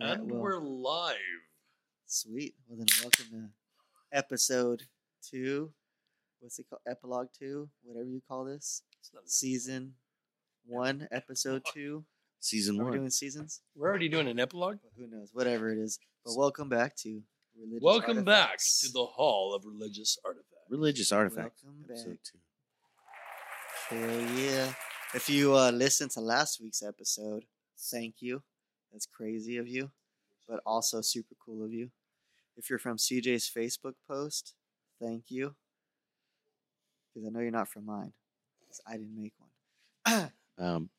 All right, and well, we're live. sweet. Well, then, welcome to episode two. What's it called? Epilogue two, whatever you call this. It's not Season one, episode two. Season Are We're doing seasons? We're already doing an epilogue. But who knows? Whatever it is. But welcome back to Religious Welcome back to the Hall of Religious Artifacts. Religious artifact. Welcome Episode back. two. Hell yeah. If you uh, listened to last week's episode, thank you. That's crazy of you, but also super cool of you. If you're from CJ's Facebook post, thank you. Because I know you're not from mine. I didn't make one. Um,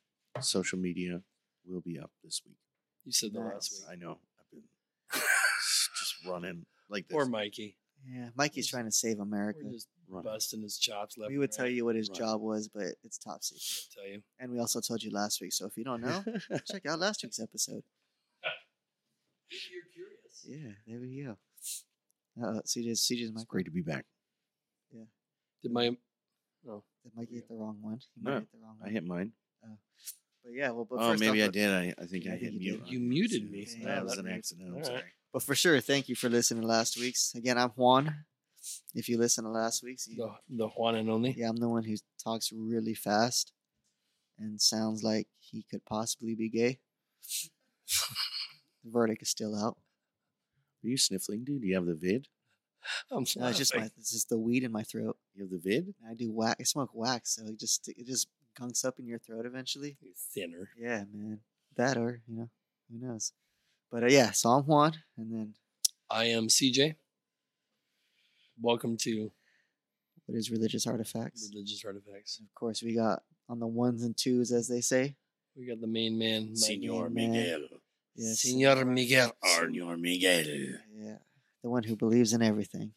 social media will be up this week. You said the last week. I know. I've been just running like this. Or Mikey. Yeah, Mikey's trying to save America. We're just Running. busting his chops left. We would and tell you what his Right. job was, but it's top secret. Tell you. And we also told you last week. So if you don't know, check out last week's episode. If you're curious. Yeah, there we go. Uh, CJ's CJ's it's mic. great to be back. Yeah. Did my Did Mikey hit the wrong one? He No, hit the wrong I hit mine. But yeah, well, but oh, first maybe off, I uh, did. I, I think Yeah, I I hit think you mute. did. You on muted accident. me. Yeah, That was an makes- accident. I'm all sorry. But for sure, thank you for listening to last week's. Again, I'm Juan. If you listen to last week's, you, The the Juan and only. yeah, I'm the one who talks really fast and sounds like he could possibly be gay. the verdict is still out. Are you sniffling, dude? Do you have the vid? I'm No, it's just my laughing. it's just the weed in my throat. You have the vid? I do wax. I smoke wax, so it just it just gunks up in your throat eventually. You're thinner. Yeah, man. That or you know who knows. But uh, yeah, so I'm Juan, and then I am CJ. Welcome to what is religious artifacts? Religious Artifacts. Of course, we got on the ones and twos, as they say. We got the main man, Senor man. Miguel. Yes. Senor Miguel. Senor Miguel. Yeah, the one who believes in everything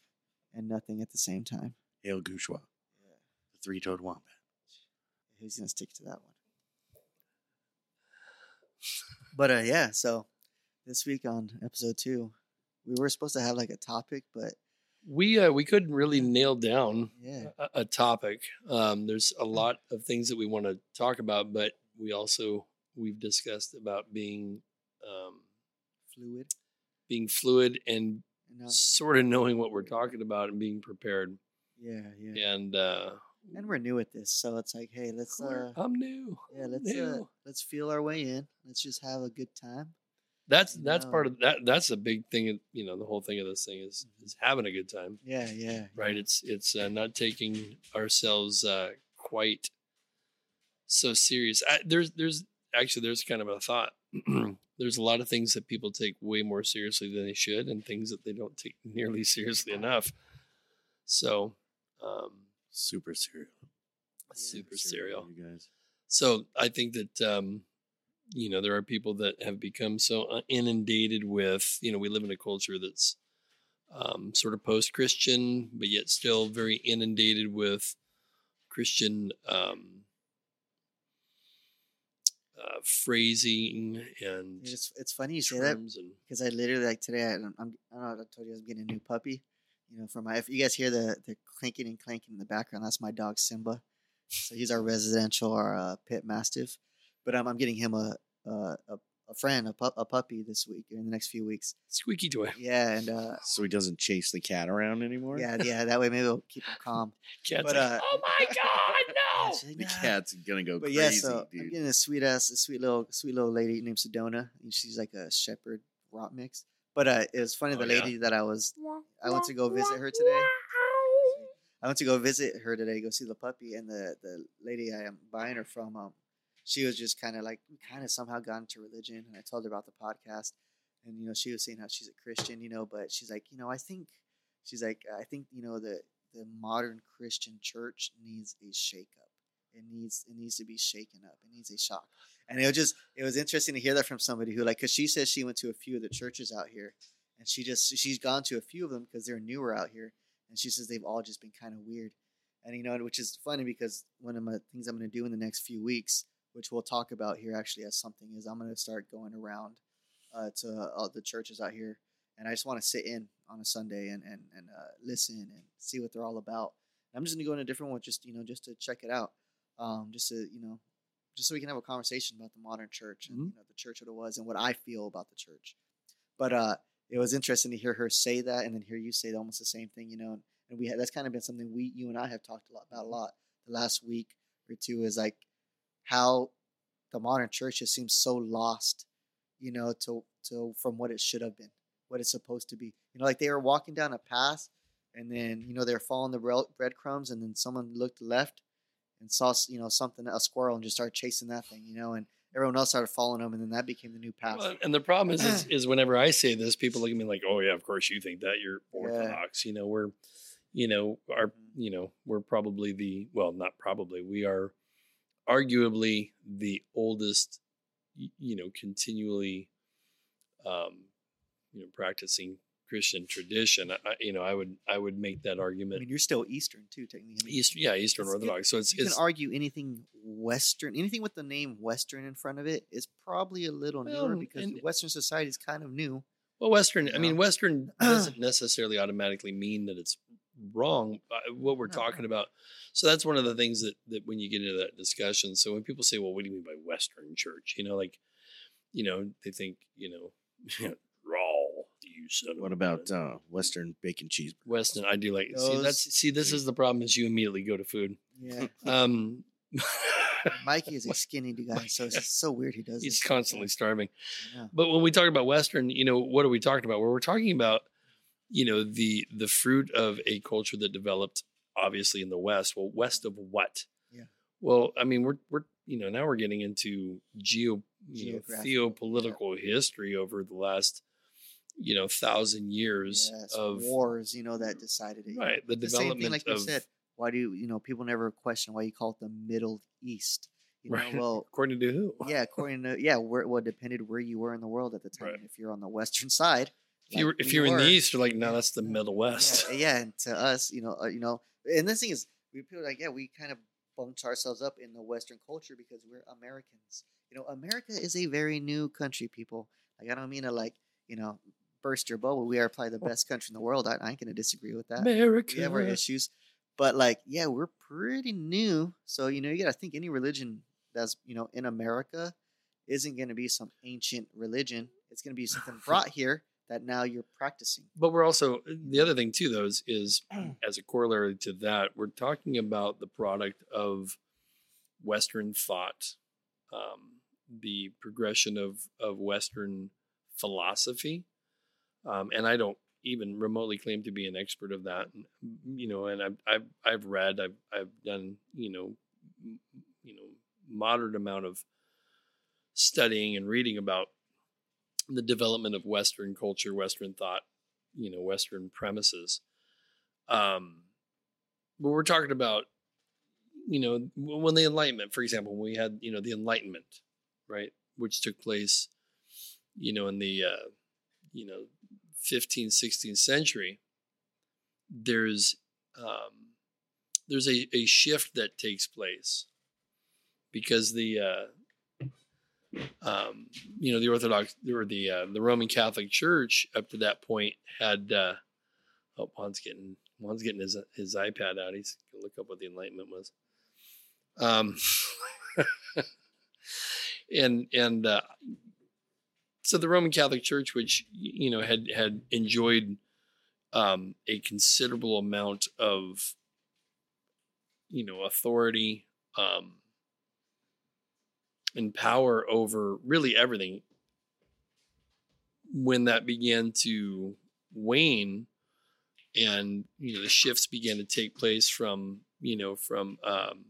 and nothing at the same time. Hail Gouchois. The three-toed wombat. Who's gonna stick to that one? But uh, yeah, so this week on episode two, we were supposed to have like a topic, but We uh, we couldn't really nail down yeah, a, a topic. Um, there's a lot of things that we want to talk about, but we also we've discussed about being um, fluid. being fluid and And sort of knowing what we're talking about and being prepared. yeah, yeah, And uh, And we're new at this, so it's like, hey, let's uh, I'm new. yeah, let's uh, let's feel our way in. Let's just have a good time. that's you that's part of that. That's a big thing. You know, the whole thing of this thing is Mhm. is having a good time. Yeah, yeah, right it's it's uh, not taking ourselves uh quite so serious I, there's there's actually there's kind of a thought there's a lot of things that people take way more seriously than they should and things that they don't take nearly seriously enough so um Super cereal. super serial You guys. so i think that um you know there are people that have become so uh, inundated with you know we live in a culture that's um, sort of post-christian but yet still very inundated with christian um, uh, phrasing and It's it's funny you say that because I literally like today. I, I'm, I'm I don't know. I told you I was getting a new puppy. You know, for my if you guys hear the the clinking and clanking in the background, that's my dog Simba. So he's our residential, our uh, pit mastiff. But um, I'm getting him a a, a, a friend, a, pu- a puppy this week in the next few weeks. squeaky toy Yeah, and uh, So he doesn't chase the cat around anymore? yeah, yeah. That way maybe we'll keep him calm. Cat's But, like, uh, oh my god Yeah, no she's like, The "Nah." cat's gonna go But crazy, yeah, so I'm dude. getting a sweet ass, a sweet little, sweet little lady named Sedona. And she's like a shepherd rot mix. But uh, it was funny. Oh, the yeah. lady that I was, I went to go visit her today. I went to go visit her today, go see the puppy, and the the lady I am buying her from, um, she was just kind of like kind of somehow got into religion, and I told her about the podcast, and you know she was saying how she's a Christian, you know, but she's like, you know, I think she's like, I think you know the the modern Christian church needs a shakeup. It needs it needs to be shaken up. It needs a shock. And it was just it was interesting to hear that from somebody who like because she says she went to a few of the churches out here, and she just she's gone to a few of them because they're newer out here, and she says they've all just been kind of weird. And you know, which is funny because one of my things I'm going to do in the next few weeks, which we'll talk about here actually as something, is I'm going to start going around uh, to all the churches out here, and I just want to sit in on a Sunday and and and uh, listen and see what they're all about. I'm just going to go in a different one, just you know, just to check it out, um, just to you know, just so we can have a conversation about the modern church and Mhm. you know, the church what it was and what I feel about the church. But uh, it was interesting to hear her say that and then hear you say almost the same thing, you know. And, and we had, that's kind of been something we, you and I, have talked a lot about a lot the last week or two is like how the modern church just seems so lost, you know, to to from what it should have been, what it's supposed to be. You know, like they were walking down a path, and then you know they're following the breadcrumbs, and then someone looked left and saw you know something a squirrel and just started chasing that thing, you know, and everyone else started following them, and then that became the new path. Well, and the problem is, is, is whenever I say this, people look at me like, "Oh yeah, of course you think that you're orthodox." You know, we're, you know, our, Mhm. you know, we're probably the well, not probably, we are arguably the oldest, you know, continually, um, you know, practicing Christian tradition. I, you know, I would I would make that argument. I mean, you're still Eastern too, technically. I mean, East, yeah, Eastern It's- it- Orthodox. So it's you it's can argue anything Western, anything with the name Western in front of it is probably a little Well, newer because and- Western society is kind of new. Well, Western. I mean. Western doesn't necessarily automatically mean that it's wrong. Uh, what we're No. talking about. So that's one of the things that that when you get into that discussion. So when people say, "Well, what do you mean by Western church?" You know, like, you know, they think, you know, raw. Son What about uh, Western bacon cheeseburger? Western? I do like. See, that's see. This is the problem. Is you immediately go to food. Yeah, Um, Mikey is a skinny guy, so it's so weird he does. he's this. constantly starving. Yeah. But when we talk about Western, you know, what are we talking about? Well, we're talking about, you know, the the fruit of a culture that developed obviously in the West. Well, west of what? Yeah. Well, I mean, we're we're you know now we're getting into geo you know Geographical, theopolitical history over the last you know thousand years Yes, of wars, you know, that decided it. right the The same development thing, like you said. Why do you, you know, people never question why you call it the Middle East? You know, Right. well, according to who? yeah, according to yeah, where well, it depended where you were in the world at the time. Right. If you're on the western side, If you were like if we you're in the East, you're like, no, that's the Middle West. Yeah, yeah, and to us, you know, uh, you know, and this thing is, we feel like, yeah, we kind of bumped ourselves up in the Western culture because we're Americans. You know, America is a very new country, people. Like, I don't mean to like, you know, burst your bubble. We are probably the best country in the world. I, I ain't gonna disagree with that. America. We have our issues, but like, yeah, we're pretty new. So you know, you gotta think any religion that's you know in America isn't gonna be some ancient religion. It's gonna be something brought here that now you're practicing. but we're also the other thing too though is, is as a corollary to that we're talking about the product of western thought um, the progression of of western philosophy um, and i don't even remotely claim to be an expert of that you know and i've i've, I've read i've i've done you know you know moderate amount of studying and reading about the development of Western culture, Western thought, you know, Western premises. Um, but we're talking about, you know, when the Enlightenment, for example, we had, you know, the Enlightenment, right, which took place, you know, in the, uh, you know, 15th, 16th century, there's, um, there's a, a shift that takes place because the, uh, um, you know, the Orthodox or the uh, the Roman Catholic Church up to that point had. Uh, oh, Juan's getting Juan's getting his his iPad out. He's gonna look up what the Enlightenment was. Um, and and uh, so the Roman Catholic Church, which you know had had enjoyed um, a considerable amount of you know authority. Um, and power over really everything when that began to wane and you know the shifts began to take place from you know from um,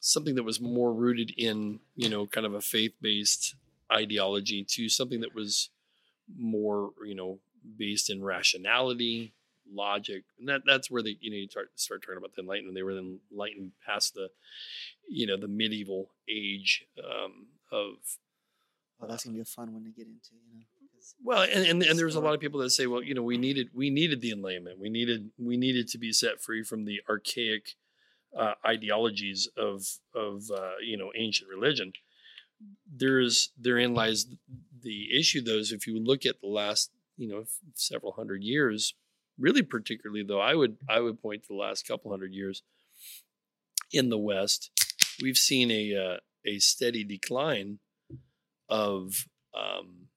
something that was more rooted in you know kind of a faith-based ideology to something that was more you know based in rationality logic and that that's where the you know you start start talking about the enlightenment they were then enlightened past the you know the medieval age um, of Well, that's gonna be a fun one to get into, you know. well and, and and there's a lot of people that say well you know we needed we needed the enlightenment we needed we needed to be set free from the archaic uh, ideologies of of uh, you know ancient religion there's therein lies the issue though is if you look at the last you know several hundred years really particularly though i would i would point to the last couple hundred years in the west we've seen a uh, a steady decline of um,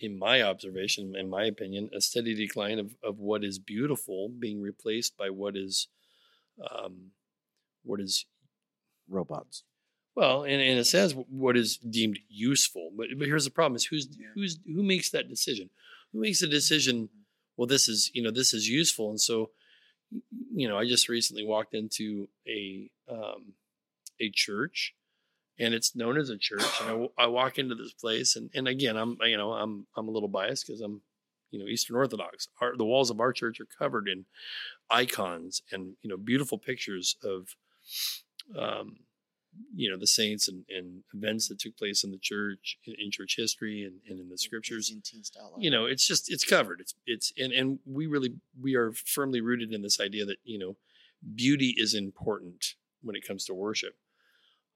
in my observation, in my opinion, a steady decline of, of what is beautiful being replaced by what is um, what is Robots. Well, and, and it says what is deemed useful. But but here's the problem: is who's Yeah. who's who makes that decision? Who makes the decision? Well, this is you know this is useful, and so you know I just recently walked into a um, a church, and it's known as a church. And I walk into this place, and and again I'm you know I'm I'm a little biased because I'm you know Eastern Orthodox. Our, the walls of our church are covered in icons and you know beautiful pictures of um, you know the saints and, and events that took place in the church in, in church history and, and in the scriptures you know it's just it's covered. It's it's and and we really we are firmly rooted in this idea that you know beauty is important when it comes to worship.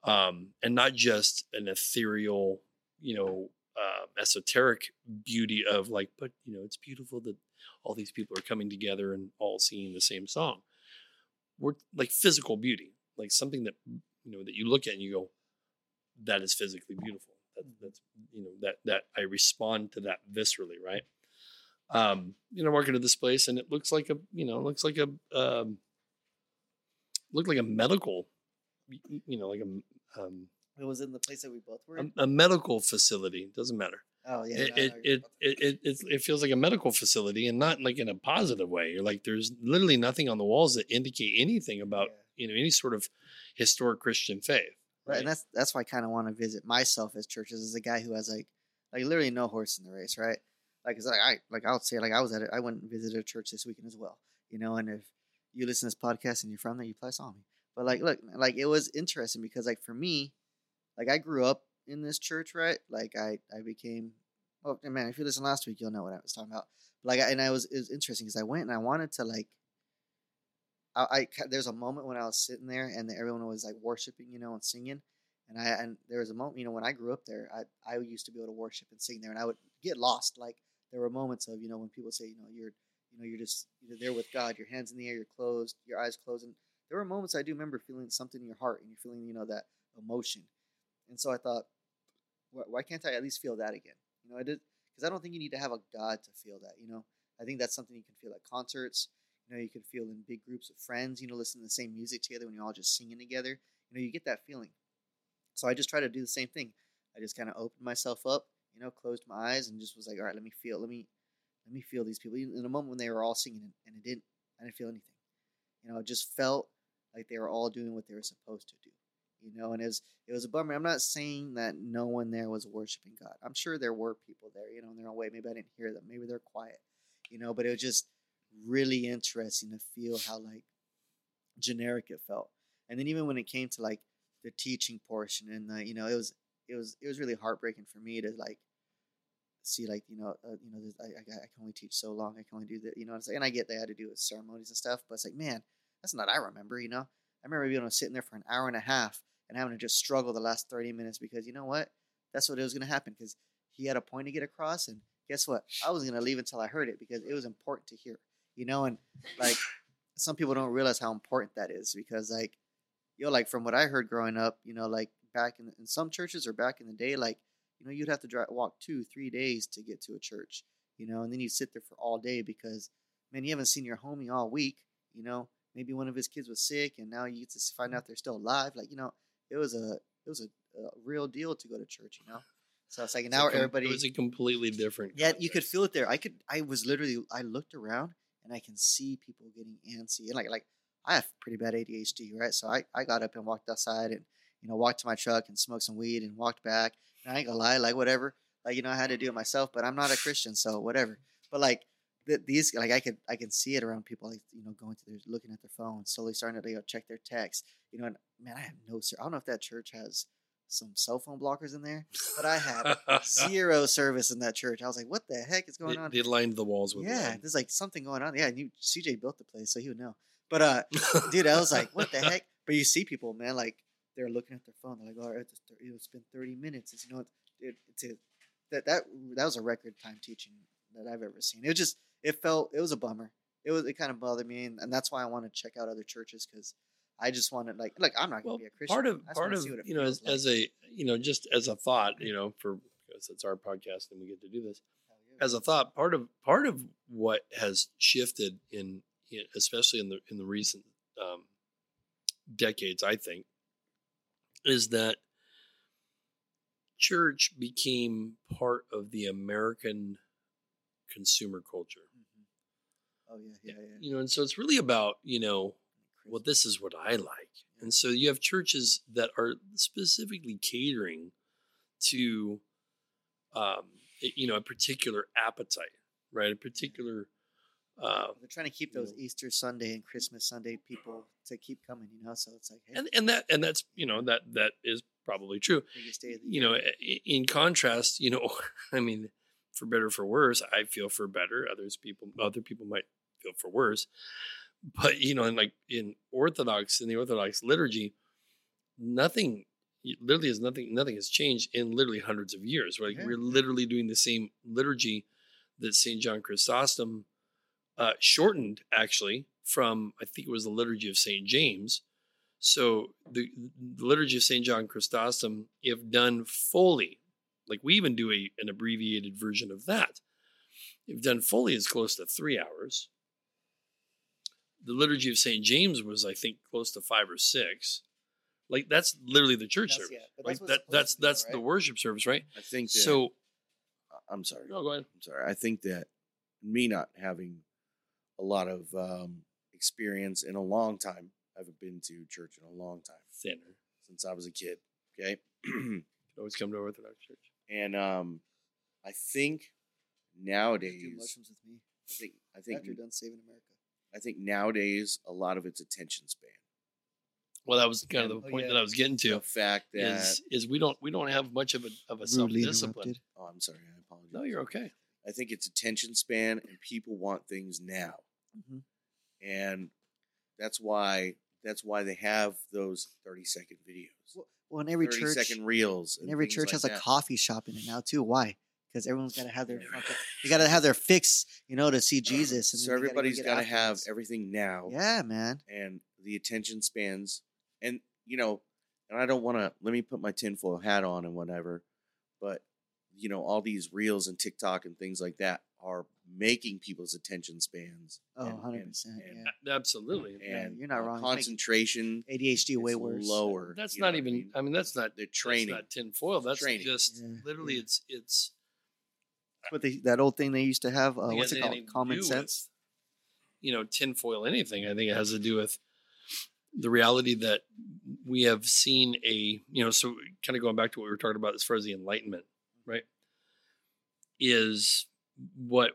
Um and not just an ethereal you know uh, esoteric beauty of like but you know it's beautiful that all these people are coming together and all singing the same song. We're like physical beauty like something that you know that you look at and you go that is physically beautiful that, that's you know that that i respond to that viscerally right um you know I walk into this place and it looks like a you know looks like a um looked like a medical you know like a um it was in the place that we both were. a, in? a medical facility doesn't matter oh yeah. it no, it, it, to- it, it, it feels like a medical facility and not like in a positive way you're like there's literally nothing on the walls that indicate anything about Yeah. You know any sort of historic christian faith Right, and that's that's why I kind of want to visit myself as churches as a guy who has like like literally no horse in the race, right? Like, 'cause, like I like I would say like I was at it. I went and visited a church this weekend as well, you know. And if you listen to this podcast and you're from there, you probably saw me. But like, look, like it was interesting because like for me, like I grew up in this church, right? Like I I became. Oh man, if you listen last week, you'll know what I was talking about. Like, I, and I was it was interesting because I went and I wanted to like I, I there's a moment when I was sitting there and everyone was like worshiping, you know, and singing. And I and there was a moment, you know, when I grew up there, I I used to be able to worship and sing there, and I would get lost. Like there were moments of, you know, when people say, you know, you're, you know, you're just you're there with God, your hands in the air, you're closed, your eyes closed, and there were moments I do remember feeling something in your heart, and you're feeling, you know, that emotion. And so I thought, why, why can't I at least feel that again? You know, I did because I don't think you need to have a God to feel that. You know, I think that's something you can feel at concerts. You know, you can feel in big groups of friends. You know, listening to the same music together when you're all just singing together. You know, you get that feeling. So I just try to do the same thing. I just kind of opened myself up. You know, closed my eyes and just was like, all right, let me feel. Let me let me feel these people. In a moment when they were all singing and it didn't, I didn't feel anything. You know, it just felt like they were all doing what they were supposed to do. You know, and it was it was a bummer. I'm not saying that no one there was worshiping God. I'm sure there were people there, you know, in their own way. Maybe I didn't hear them. Maybe they're quiet, you know. But it was just really interesting to feel how like generic it felt. And then even when it came to like the teaching portion and the, you know, it was it was it was really heartbreaking for me to like see like you know uh, you know I, I I can only teach so long. I can only do that. You know, I'm saying? and I get they had to do with ceremonies and stuff, but it's like man, that's not I remember. You know, I remember being sitting there for an hour and a half and having to just struggle the last 30 minutes because you know what? That's what it was going to happen because he had a point to get across. And guess what? I was going to leave until I heard it because it was important to hear, you know? And like some people don't realize how important that is because, like, you know, like from what I heard growing up, you know, like back in, in some churches or back in the day, like, you know, you'd have to drive, walk two, three days to get to a church, you know, and then you sit there for all day because, man, you haven't seen your homie all week, you know, maybe one of his kids was sick and now you get to find out they're still alive. Like, you know, it was a, it was a, a real deal to go to church, you know? So it's like now com- everybody, it was a completely different yeah, you could feel it there. I could, I was literally, I looked around and I can see people getting antsy and like, like I have pretty bad ADHD, right? So I, I got up and walked outside and, you know, walked to my truck and smoked some weed and walked back. And I ain't gonna lie, like whatever, like, you know, I had to do it myself, but I'm not a Christian, so whatever. But like, th- these, like, I could, I can see it around people, like, you know, going to their, looking at their phone, slowly starting to you know, check their text, you know, and man, I have no, ser- I don't know if that church has some cell phone blockers in there, but I had zero service in that church. I was like, what the heck is going they, on? they lined the walls with yeah, there's like something going on. Yeah, and you, CJ built the place, so he would know. But uh, dude, I was like, what the heck? But you see people, man, like they're looking at their phone. They're like, all right, it's, been 30 minutes. It's, you know, it's, it, it's a, that that that was a record time teaching that I've ever seen. It just it felt it was a bummer. It was it kind of bothered me, and, and that's why I want to check out other churches because I just want to like like I'm not gonna well, be a Christian. part of part of see what it you know as, like. as a you know just as a thought you know for because it's our podcast and we get to do this as a thought part of part of what has shifted in especially in the in the recent um, decades i think is that church became part of the american consumer culture Mhm. Oh yeah, yeah, yeah. you know and so it's really about you know well this is what i like. And so you have churches that are specifically catering to um you know a particular appetite right? A particular uh They're trying to keep you those know. Easter Sunday and Christmas Sunday people to keep coming, you know. So it's like, hey, and and that and that's you know that that is probably true. Biggest day of the you know in contrast you know i mean for better or for worse i feel for better. Others people other people might feel for worse but you know in like in orthodox in the orthodox liturgy nothing literally is nothing nothing has changed in literally hundreds of years right Yeah, we're literally doing the same liturgy that saint john chrysostom uh, shortened actually from i think it was the liturgy of saint james so the, the liturgy of St. John Chrysostom, if done fully, like we even do a, an abbreviated version of that, if done fully, is close to three hours. The liturgy of St. James was, I think, close to five or six. Like that's literally the church That's- service. yeah, but right? that's That, that's be, that's though, the worship service, right? I think that. So, I'm sorry. no, go ahead. I'm sorry. I think that me not having a lot of um, experience in a long time. I haven't been to church in a long time Thinner. since I was a kid. Okay, Always come to Orthodox Church. and um, I think do nowadays, mushrooms with me I think I think after you're done saving America. I think nowadays a lot of it's attention span. Well, that was kind of Oh, the point yeah. that I was getting to. The fact that Is is we don't we don't have much of a of a self discipline. oh, I'm sorry, I apologize. No, you're okay. I think it's attention span, and people want things now, Mhm. and that's why that's why they have those 30 second videos, Well, well, in every church, second reels, and every church like has that. a coffee shop in it now too. Why? Because everyone's got to have their fucking, they got to have their fix, you know, to see uh-huh. Jesus. And So then they gotta go everybody's get got to have everything now, Yeah, man. and the attention spans, and you know, and I don't want to let me put my tinfoil hat on and whatever, but you know, all these reels and TikTok and things like that are making people's attention spans. Oh, and- 100%. and- Yeah. Absolutely. Yeah, and you're not wrong. Concentration ADHD way worse. lower. That's not what I even. mean? I mean, that's not the That's training. not tinfoil. That's Training. just Yeah, literally. yeah. It's it's. What they, that old thing they used to have. Uh, what's it called? Common sense. with, you know, tinfoil. Anything. I think it has to do with the reality that we have seen a. You know, so kind of going back to what we were talking about as far as the Enlightenment, right? Is what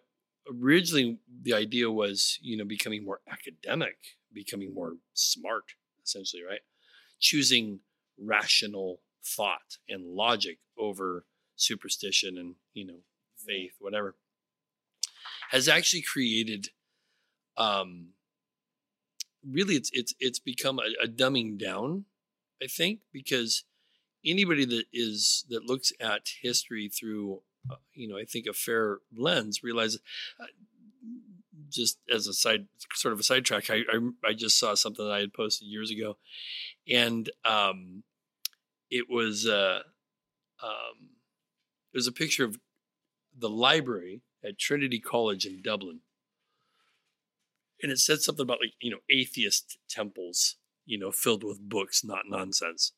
originally the idea was, you know, becoming more academic, becoming more smart, essentially, right? Choosing rational thought and logic over superstition and, you know, faith, whatever, has actually created um really it's it's it's become a, a dumbing down, I think, because anybody that is that looks at history through uh, you know, I think a fair lens realizes uh, just as a side sort of a sidetrack, I, I I just saw something that I had posted years ago, and um, it was uh, um, it was a picture of the library at Trinity College in Dublin, and it said something about like you know atheist temples, you know, filled with books, not nonsense,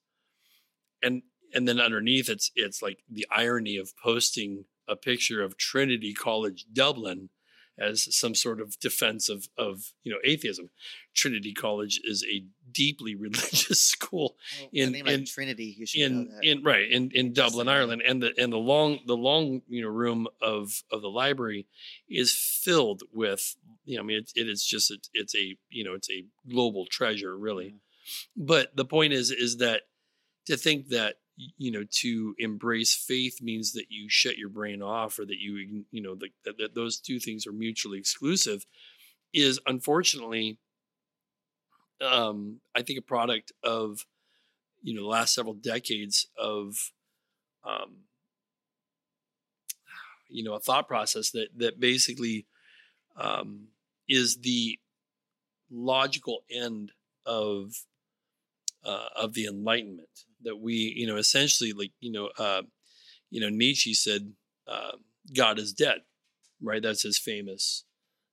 and and then underneath it's it's like the irony of posting a picture of Trinity College Dublin as some sort of defense of of you know atheism. Trinity College is a deeply religious school Well, in- in- Trinity, you should know in in right in in Dublin. Ireland, and the and the long the long you know room of of the library is filled with you know I mean it, it is just it's, it's a you know it's a global treasure really, mm. but the point is is that to think that you know to embrace faith means that you shut your brain off or that you you know that, that, those two things are mutually exclusive is unfortunately um i think a product of you know the last several decades of um you know a thought process that that basically um is the logical end of uh, of the Enlightenment. That we, you know, essentially, like you know, uh, you know, Nietzsche said, uh, "God is dead," right? That's his famous,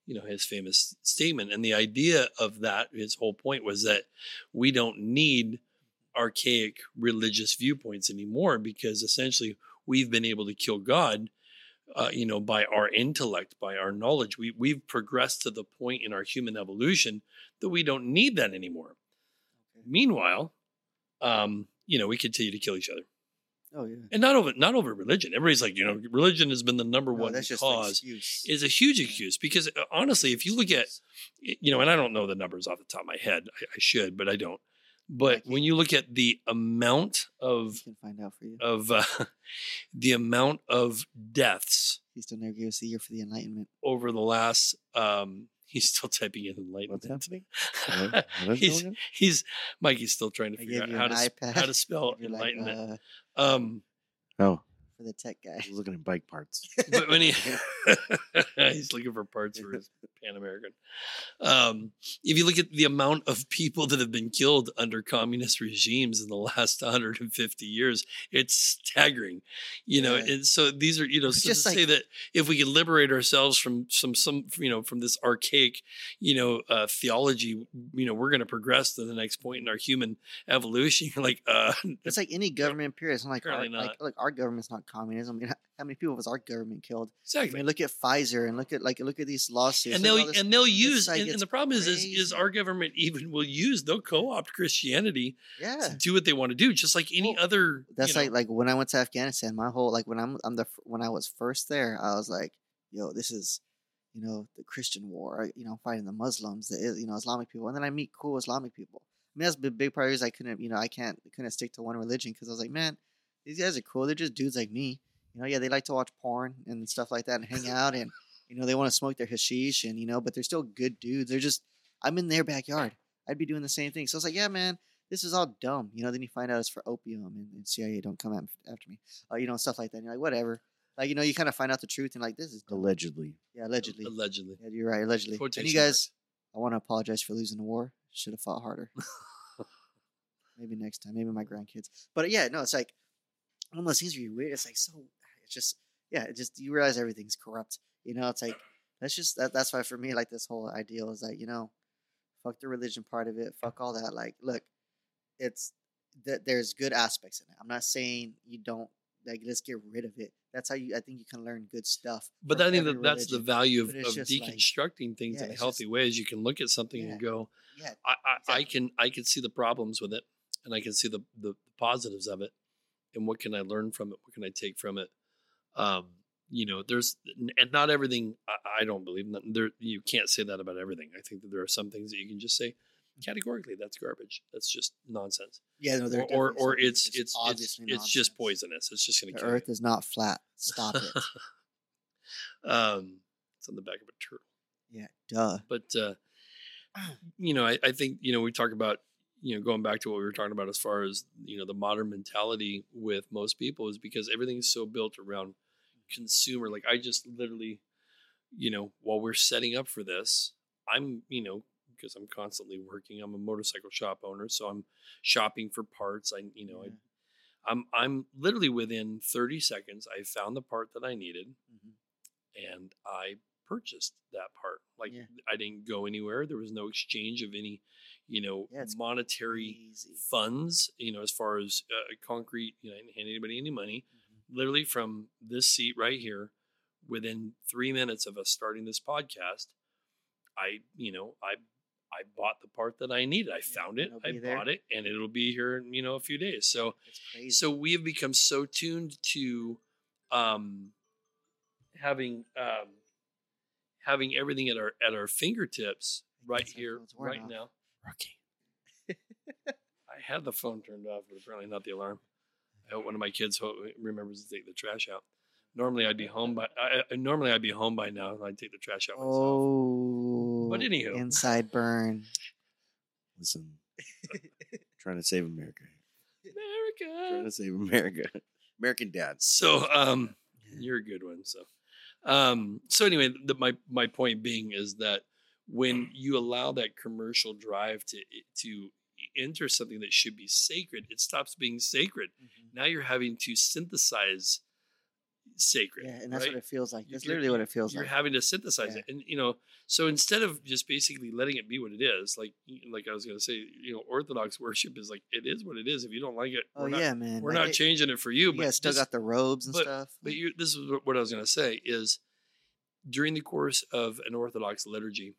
you know, his famous statement. And the idea of that, his whole point was that we don't need archaic religious viewpoints anymore because essentially we've been able to kill God uh, you know, by our intellect, by our knowledge. We we've progressed to the point in our human evolution that we don't need that anymore. Meanwhile, um, you know, we continue to kill each other, Oh yeah. and not over not over religion. Everybody's like, you know, religion has been the number No, one that's just cause. Is a huge excuse because uh, honestly, if you look at, you know, and I don't know the numbers off the top of my head, I, I should, but I don't. But when you look at the amount of can find out for you. of uh, the amount of deaths He still never gave us a year for the Enlightenment. over the last um he's still typing in What's enlightenment happening? What- what is he's going on? he's mikey's still trying to I figure out how to iPad. how to spell You're like, enlightenment uh, um Oh, for the tech guy. I was looking at bike parts. but when he he's looking for parts for his pan american um if you look at the amount of people that have been killed under communist regimes in the last 150 years it's staggering you know Yeah. and so these are you know so just to like- say that if we could liberate ourselves from some some you know from this archaic you know uh theology you know we're going to progress to the next point in our human evolution you're like uh It's like any government period. It's not like our, Apparently like not. our government's not communism. I mean, how many people was our government killed? Exactly. I mean, look at Pfizer and look at like look at these lawsuits. and look at all they'll this- and they'll use and, and the problem is, is is our government even will use they'll co-opt Christianity yeah. to do what they want to do, just like any Well, other. That's you know, like like when I went to Afghanistan. My whole like when I'm I'm the when I was first there, I was like, yo, this is you know the Christian war. You know, fighting the Muslims, the you know Islamic people, and then I meet cool Islamic people. I mean, that's the big part is I couldn't you know I can't couldn't stick to one religion because I was like, man, these guys are cool. They're just dudes like me. You know, yeah, they like to watch porn and stuff like that and hang out and you know they want to smoke their hashish and you know, but they're still good dudes. They're just I'm in their backyard. I'd be doing the same thing. So I was like, yeah, man, this is all dumb. You know, then you find out it's for opium and, and CIA don't come at- after me. Uh, you know, stuff like that. And you're like, whatever. Like, you know, you kind of find out the truth and like, this is dumb. Allegedly. Yeah, allegedly. allegedly. Yeah, you're right, allegedly. and you guys, I want to apologize for losing the war. Should have fought harder. maybe next time. Maybe my grandkids. But yeah, no, it's like one of those things where you're weird. It's like so. It's just yeah. It just you realize everything's corrupt. You know, it's like that's just that. That's why for me, like this whole ideal is like you know, fuck the religion part of it. Fuck all that. Like, look, it's that there's good aspects in it. I'm not saying you don't like. Let's get rid of it. That's how you. I think you can learn good stuff. But I think that that's the value of, of just like- deconstructing things yeah, in a healthy just- way. Is you can look at something Yeah. and go, Yeah, I, I, I can I can see the problems with it, and I can see the, the positives of it, and what can I learn from it? What can I take from it? Um, you know, there's and not everything. I, I don't believe that there. You can't say that about everything. I think that there are some things that you can just say categorically that's garbage. That's just nonsense. yeah. No, there Or or, or it's it's it's, it's just poisonous. It's just going to The kill Earth is not flat. Stop it. um, it's on the back of a turtle. yeah, duh. but uh, you know I, I think you know we talk about you know going back to what we were talking about as far as you know the modern mentality with most people is because everything is so built around consumer like i just literally you know while we're setting up for this i'm you know because i'm constantly working i'm a motorcycle shop owner so i'm shopping for parts i you know Yeah. I, i'm i'm literally within 30 seconds i found the part that i needed Mhm. and I purchased that part. Like Yeah. I didn't go anywhere. There was no exchange of any, you know, Yeah, monetary Crazy. funds. You know, as far as uh, concrete, you know, I didn't hand anybody any money. Mhm. Literally from this seat right here, within three minutes of us starting this podcast, I, you know, I. I bought the part that I needed. I found it. I there. bought it, and it'll be here in you know a few days. So, so we have become so tuned to um, having um, having everything at our at our fingertips right here, right off. now. Rookie. I had the phone turned off, but apparently not the alarm. I hope one of my kids remembers to take the trash out. Normally I'd be home by I, I- normally I'd be home by now. and I'd take the trash out myself. oh, But anywho. inside burn. Listen, trying to save America. America. Trying to save America. American dads. So um, you're a good one. So, um, so anyway, the, my my point being is that when you allow that commercial drive to to enter something that should be sacred, it stops being sacred. Mhm. Now you're having to synthesize sacred. Yeah, and that's right? what it feels like. That's you're- literally what it feels like. you're having to synthesize Yeah. it and you know so instead of just basically letting it be what it is like like i was going to say you know orthodox worship is like it is what it is if you don't like it oh we're not, yeah, man. we're Like, not it- changing it for you but guys still this- got the robes and but- stuff. but you this is what- what i was going to say is during the course of an orthodox liturgy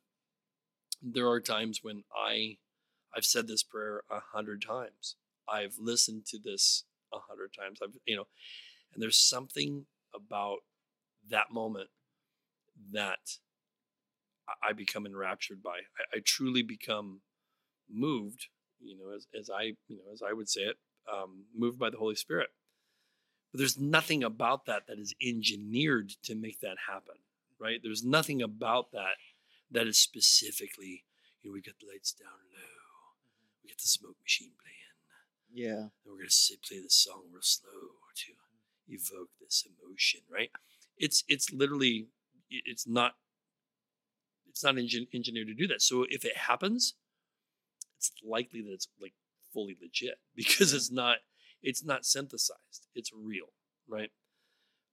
there are times when i i've said this prayer a hundred times i've listened to this a hundred times i've you know and there's something about that moment that I- become enraptured by. I, I truly become moved, you know, as, as I, you know, as I would say it, um, moved by the Holy Spirit. But there's nothing about that that is engineered to make that happen, right? There's nothing about that that is specifically, you know, we've got the lights down low, mm-hmm. we got the smoke machine playing, yeah. and we're gonna sit, play the song real slow to mm-hmm. evoke this emotion, right? It's it's literally it's not it's not engin- engineered to do that. So if it happens, it's likely that it's like fully legit because it's not it's not synthesized. It's real, right?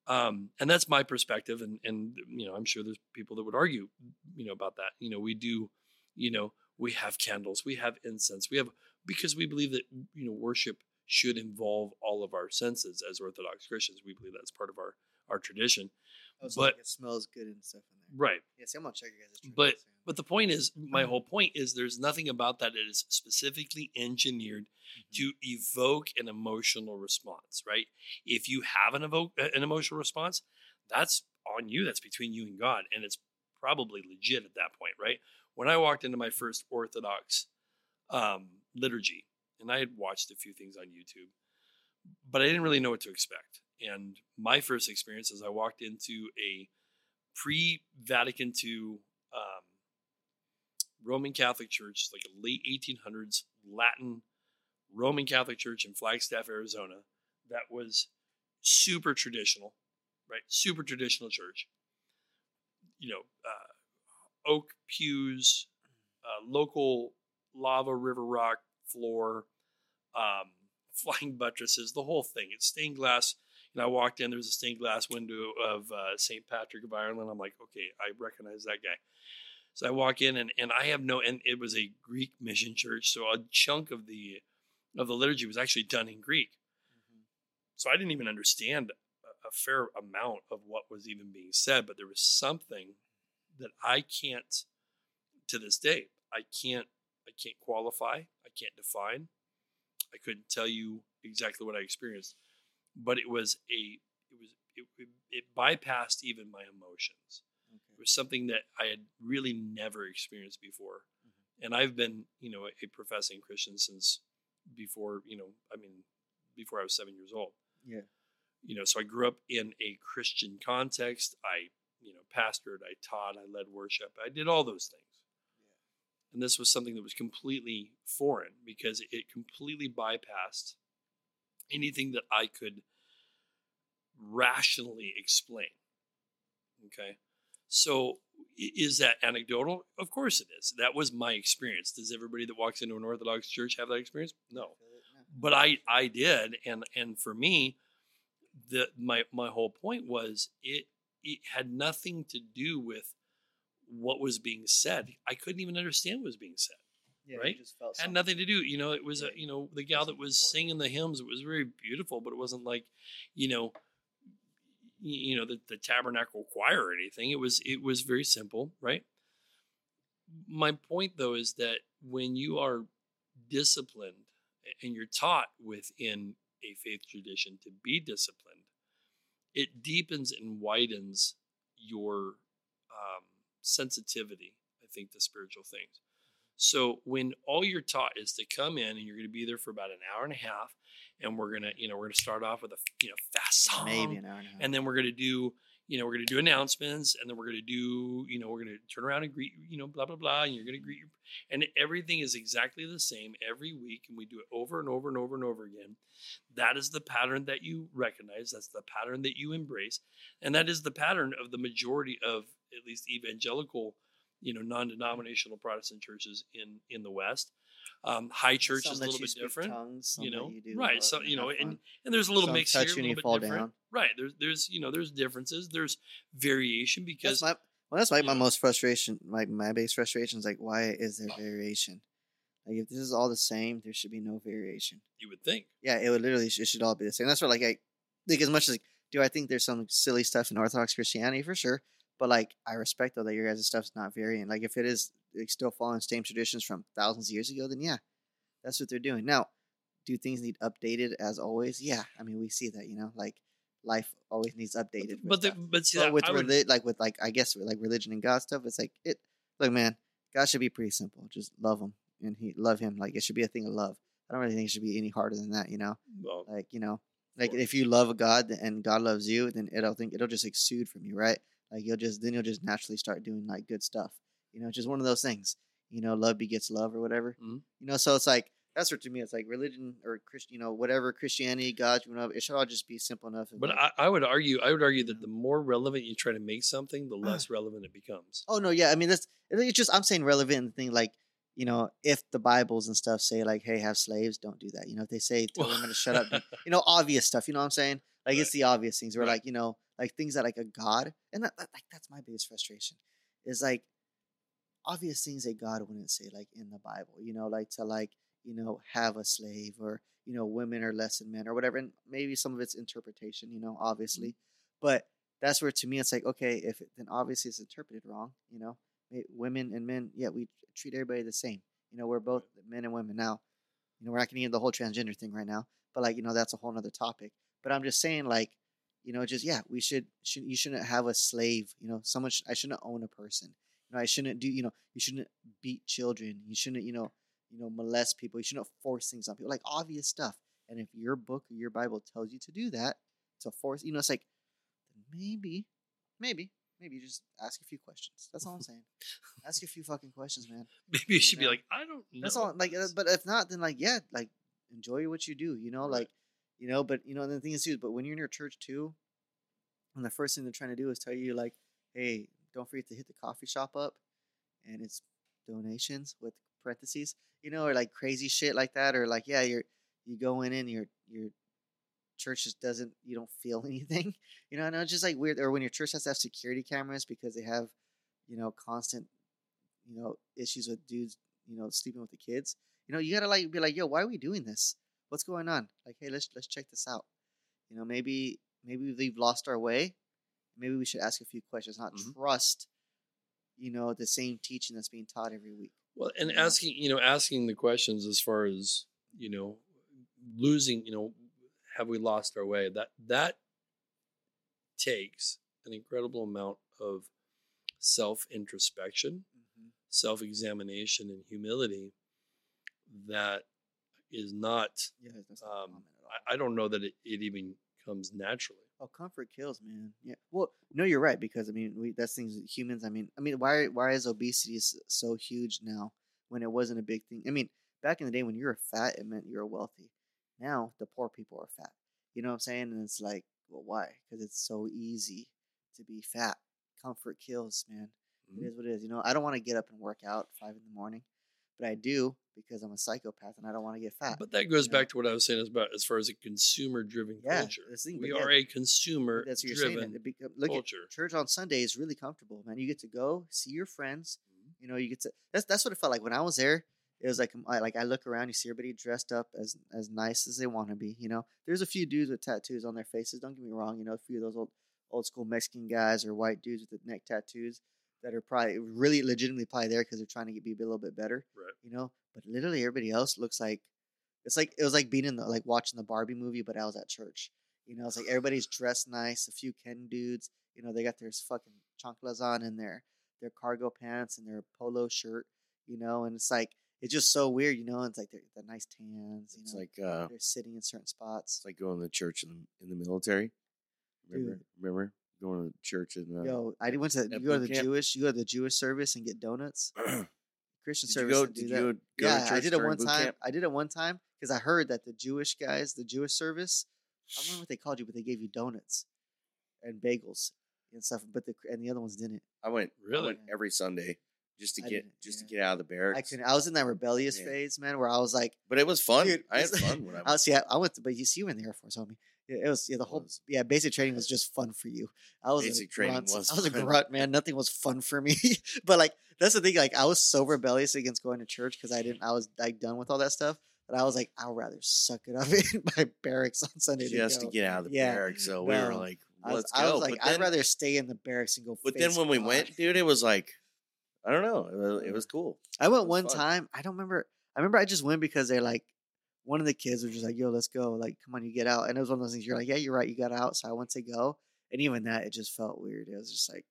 Um, and that's my perspective, and and you know I'm sure there's people that would argue, you know, about that. You know, we do, you know, we have candles, we have incense, we have because we believe that you know worship should involve all of our senses as Orthodox Christians. We believe that's part of our our tradition, Oh, so, but- like, it smells good and stuff in there. right? Yeah, see, I'm gonna check you guys. But but the point is, my whole point is, there's nothing about that that is specifically engineered to evoke an emotional response, right? If you have an evoke an emotional response, that's on you. That's between you and God, and it's probably legit at that point, right? When I walked into my first Orthodox um, liturgy, and I had watched a few things on YouTube, but I didn't really know what to expect. And my first experience is I walked into a pre-Vatican II um, Roman Catholic Church, like a late 1800s Latin Roman Catholic Church in Flagstaff, Arizona, that was super traditional, right? Super traditional church. You know, uh, oak pews, uh, local lava river rock floor, um, flying buttresses, the whole thing. It's stained glass. And I walked in, there was a stained glass window of uh, St. Patrick of Ireland. I'm like, okay, I recognize that guy. So I walk in and, and I have no, and it was a Greek mission church. So a chunk of the, of the liturgy was actually done in Greek. So I didn't even understand a, a fair amount of what was even being said, but there was something that I can't, to this day, I can't, I can't qualify. I can't define. I couldn't tell you exactly what I experienced, but it was a, it was, it, it, it bypassed even my emotions. It was something that I had really never experienced before. Mm-hmm. And I've been, you know, a professing Christian since before, you know, I mean, before I was seven years old. Yeah. You know, so I grew up in a Christian context. I, you know, pastored, I taught, I led worship, I did all those things. And this was something that was completely foreign because it completely bypassed anything that I could rationally explain. Okay. So is that anecdotal? Of course it is. That was my experience. Does everybody that walks into an Orthodox church have that experience? No. But I I did and and for me the my my whole point was it it had nothing to do with what was being said. I couldn't even understand what was being said Yeah, right? Just felt had nothing to do. You know, it was a, you know the gal that was singing the hymns. It was very beautiful, but it wasn't like, you know, you know the, the tabernacle choir or anything. It was it was very simple, right? My point though is that when you are disciplined and you're taught within a faith tradition to be disciplined, it deepens and widens your um, sensitivity. I think to spiritual things. So when all you're taught is to come in and you're going to be there for about an hour and a half, and we're gonna, you know, we're gonna start off with a, you know, fast song, maybe an hour and a half. and then we're gonna do, you know, we're gonna do announcements, and then we're gonna do, you know, we're gonna turn around and greet, you know, blah blah blah, and you're gonna greet, your, and everything is exactly the same every week, and we do it over and over and over and over again. That is the pattern that you recognize. That's the pattern that you embrace, and that is the pattern of the majority of at least evangelical, you know, non-denominational Protestant churches in in the West. Um, high church Some is a little you bit speak different. Tongues, some you let know, you do, right? So you know, and and there's a little Some mix touch here, a you and little bit fall different. down. Right. There's there's you know there's differences. There's variation because That's my well. That's like my know- most frustration. Like my biggest frustration is like, why is there variation? Like if this is all the same, there should be no variation. you would think. Yeah, it would literally it should all be the same. That's what like I think as much as do I think there's some silly stuff in Orthodox Christianity for sure, but like I respect though that your guys' stuff's not varying. Like if it is like, still following same traditions from thousands of years ago, then yeah, that's what they're doing. Now, do things need updated as always? Yeah, I mean we see that you know like life always needs updated. But the, but see that with would, reli- like with like I guess with like religion and God stuff, it's like it. Look, man, God should be pretty simple. Just love him and he love him. Like it should be a thing of love. I don't really think it should be any harder than that. You know, well, like you know, like if you love God and God loves you, then it'll think it'll just exude from you, right? Like you'll just then you'll just naturally start doing like good stuff. You know, it's just one of those things. You know, love begets love or whatever. Mhm. You know, so it's like that's what to me it's like religion or Christian, you know, whatever Christianity, God, you know, it should all just be simple enough. but like, I, I would argue I would argue that the more relevant you try to make something, the less relevant it becomes. Oh no, yeah. I mean, that's it's just I'm saying relevant thing like you know if the Bibles and stuff say like hey have slaves, don't do that. You know if they say tell women to shut up, you know obvious stuff. You know what I'm saying? Like it's the obvious things where Right. like you know like things that like a God and that, that like that's my biggest frustration is like obvious things that God wouldn't say like in the Bible. You know like to like you know have a slave or you know women are less than men or whatever. And maybe some of it's interpretation. You know obviously, but that's where to me it's like okay if it, then obviously it's interpreted wrong you know Eh, women and men yeah we treat everybody the same you know we're both men and women now you know we're not getting into the whole transgender thing right now but like you know that's a whole nother topic but i'm just saying like you know just yeah we should, should you shouldn't have a slave you know someone sh- i shouldn't own a person you know i shouldn't do you know you shouldn't beat children you shouldn't you know you know molest people you shouldn't force things on people like obvious stuff and if your book or your bible tells you to do that to force you know it's like maybe, maybe, maybe you just ask a few questions. That's all I'm saying. ask a few fucking questions, man. Maybe you should be like, I don't know. That's all. Like, uh, but if not, then like, yeah, like, enjoy what you do. You know, Right. like, you know. But you know, and the thing is too. But when you're in your church too, and the first thing they're trying to do is tell you like, hey, don't forget to hit the coffee shop up, and it's donations with parentheses. You know, or like crazy shit like that, or like, yeah, you're you go in and your your church just doesn't you don't feel anything you know and it's just like weird or when your church has to have security cameras because they have you know constant you know issues with dudes you know sleeping with the kids you know you gotta like be like yo why are we doing this what's going on? Like hey let's let's check this out. You know maybe maybe we've lost our way. Maybe we should ask a few questions not Mhm. trust you know the same teaching that's being taught every week Well, and asking, you know, asking the questions as far as, you know, losing, you know, have we lost our way? That that takes an incredible amount of self introspection, self examination, and humility that is not. yeah that's not Um, common at all. I, I don't know that it, it even comes naturally. Oh, comfort kills, man. Yeah. Well, no, you're right because I mean, we that's things humans. I mean, I mean, why why is obesity so huge now when it wasn't a big thing? I mean, back in the day when you were fat, it meant you were wealthy. Now the poor people are fat. You know what I'm saying? And it's like, well, why? Because it's so easy to be fat. Comfort kills, man. It Mhm. is what it is. You know, I don't want to get up and work out five in the morning, but I do because I'm a psychopath and I don't want to get fat. But that goes you know? back to what I was saying as about as far as a consumer driven Yeah, culture. thing, we yeah, are a consumer that's what you're saying. driven It become, look culture. church on Sunday is really comfortable, man. You get to go see your friends. Mhm. You know, you get to. That's that's what it felt like when I was there. It was like I, like I look around, you see everybody dressed up as as nice as they want to be. You know, there's a few dudes with tattoos on their faces. Don't get me wrong. You know, a few of those old old school Mexican guys or white dudes with the neck tattoos that are probably really legitimately probably there because they're trying to get, be a little bit better. Right. You know, but literally everybody else looks like it's like it was like being in the like watching the Barbie movie, but I was at church. You know, it's like everybody's dressed nice. A few Ken dudes, you know, they got their fucking chanclas on and their their cargo pants and their polo shirt. You know, and it's like it's just so weird. You know, and it's like they're the nice tans. You It's know, like uh, they're sitting in certain spots. it's like going to church in the, in the military. Remember, Dude. remember going to church in the. Uh, Yo, I went to you go to boot the camp? Jewish, you go to the Jewish service and get donuts. Christian did you service go? didn't do that. you go to yeah, I did it one time. camp? I did it one time because I heard that the Jewish guys, the Jewish service, I don't remember what they called you, but they gave you donuts and bagels and stuff. But the and the other ones didn't. I went. I Really? went every Sunday. just to I get just yeah. to get out of the barracks. I couldn't. I was in that rebellious Yeah. phase, man, where I was like, But it was fun. Dude, I had fun when I I was. see. I, I went, to, but you see, you were in the Air Force, homie. Yeah, It was yeah. The whole yeah. Basic training was just fun for you. I was Basic a training grunt. was I was a grunt, man. Nothing was fun for me. but like that's the thing. Like I was so rebellious against going to church because I didn't. I was like done with all that stuff. But I was like, I'd rather suck it up in my barracks on Sunday just to to get out of the Yeah. barracks. So we were like, I was, let's I go. was like, but I'd rather stay in the barracks and go. but then when we went, dude, it was like, I don't know. It was, it was cool. I went was one fun. time. I don't remember. I remember I just went because they're like, one of the kids was just like, "Yo, let's go! Like, come on, you get out." And it was one of those things. You're like, "Yeah, you're right. You got out." So I went to go, and even that, it just felt weird. It was just like,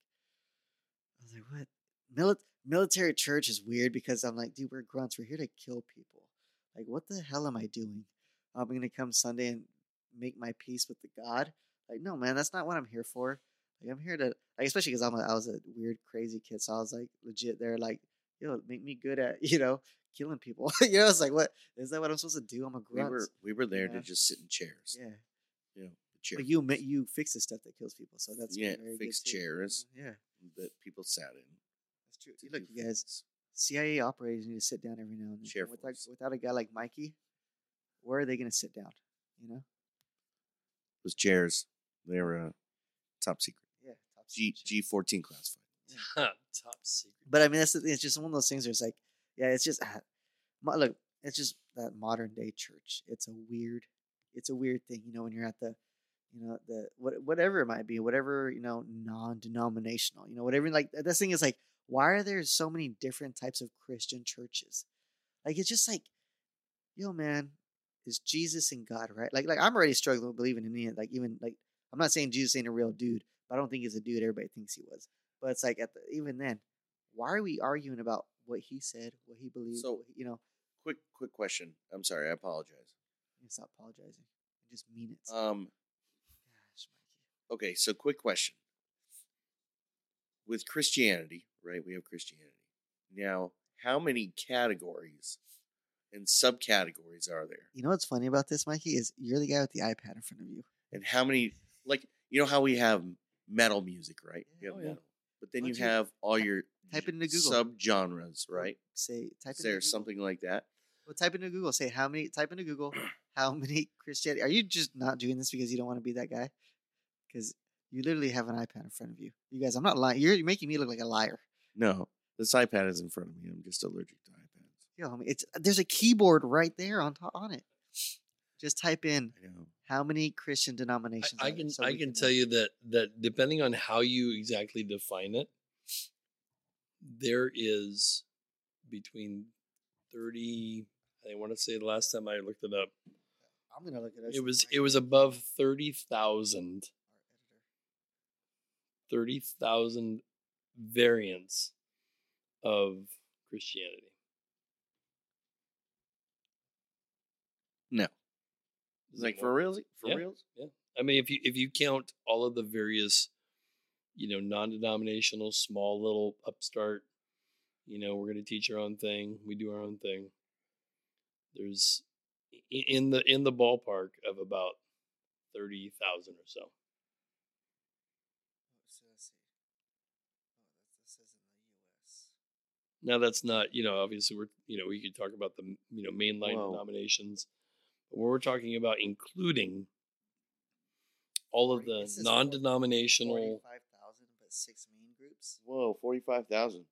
I was like, "What?" Mili- military church is weird because I'm like, dude, we're grunts. We're here to kill people. Like, what the hell am I doing? I'm gonna come Sunday and make my peace with the God. Like, no, man, that's not what I'm here for. Like, I'm here to, like, especially because I was a weird, crazy kid, so I was like legit there, like, yo, make me good at, you know, killing people. you know, it's like, what is that? What I'm supposed to do? I'm a grunt. We were we were there Yeah. to just sit in chairs. yeah, You know, chair but you ma- you fix the stuff that kills people, so that's Yeah, very fix good too. chairs. Yeah, that people sat in. that's true. to Look, you guys, things. CIA operators need to sit down every now and then. Chair Without, force. without a guy like Mikey, where are they going to sit down? You know? Those chairs, they were uh, top secret. Yeah. Top G secret shit. G fourteen classified. Top secret. But I mean, that's the thing. It's just one of those things where it's like, yeah, it's just ah, look, it's just that modern day church. It's a weird, it's a weird thing, you know, when you're at the, you know, the what whatever it might be, whatever you know, non-denominational, you know, whatever. Like this thing is like, why are there so many different types of Christian churches? Like it's just like, yo, man, is Jesus and God right? Like like I'm already struggling with believing in it. Like even like I'm not saying Jesus ain't a real dude, but I don't think he's a dude everybody thinks he was. But it's like at the, even then, why are we arguing about what he said, what he believed? So- what you know, Quick quick question. I'm sorry, I apologize. stop apologizing. You just mean it. Um Gosh, Mikey. okay, so quick question. With Christianity, right? We have Christianity. Now, how many categories and subcategories are there? You know what's funny about this, Mikey, is you're the guy with the iPad in front of you. And how many like you know how we have metal music, right? You have Oh, yeah. metal. But then Why you don't you have all your type it into Google. subgenres, right? Say type Is into there Google. something like that? Well, type into Google. Say how many. Type into Google how many Christianity. Are you just not doing this because you don't want to be that guy? Because you literally have an iPad in front of you. You guys, I'm not lying. You're, you're making me look like a liar. No. This iPad is in front of me. I'm just allergic to iPads. Yo, homie, it's there's a keyboard right there on top on it. Just type in how many Christian denominations. I, I can so I we can tell you that that depending on how you exactly define it, there is between thirty. I want to say the last time I looked it up, I'm gonna look at it was it was above thirty thousand. 30,000 variants of Christianity. No. Is It's like for more? reals? For Yeah. reals? Yeah. I mean, if you if you count all of the various, you know, non-denominational, small little upstart, you know, we're going to teach our own thing. We do our own thing. There's in the in the ballpark of about thirty thousand or so. Now that's not, you know, obviously we're, you know, we could talk about the, you know, mainline Whoa. denominations, but we're talking about including all of the it says forty- non-denominational. Forty-five thousand, but six main groups. Whoa, 45,000.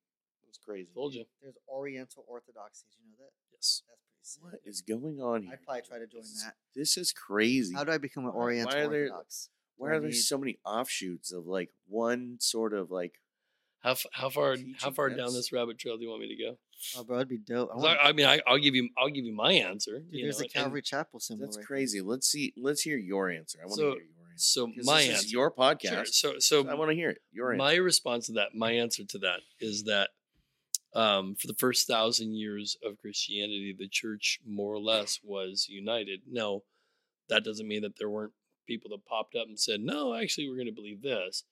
That's crazy. Told you. There's Oriental Orthodoxies. You know that? Yes. That's pretty sick. What is going on here? I'd probably try to join This that. This is crazy. How do I become an Why- why Oriental are there- Orthodox? Why are there need- so many offshoots of like one sort of like How how far how Teaching far down this. this rabbit trail do you want me to go? Oh, bro, that'd be dope. I 'Cause want- I, I mean, I, I'll give you I'll give you my answer. Dude, you there's know, a and- Calvary Chapel symbol. that's right there. crazy. Let's see let's hear your answer. I want So- to hear your So my answer, is your Sure. podcast. So so I want to hear it. Your my answer. response to that, my answer to that is that um, for the first thousand years of Christianity, the church more or less was united. No, that doesn't mean that there weren't people that popped up and said, "No, actually, we're going to believe this."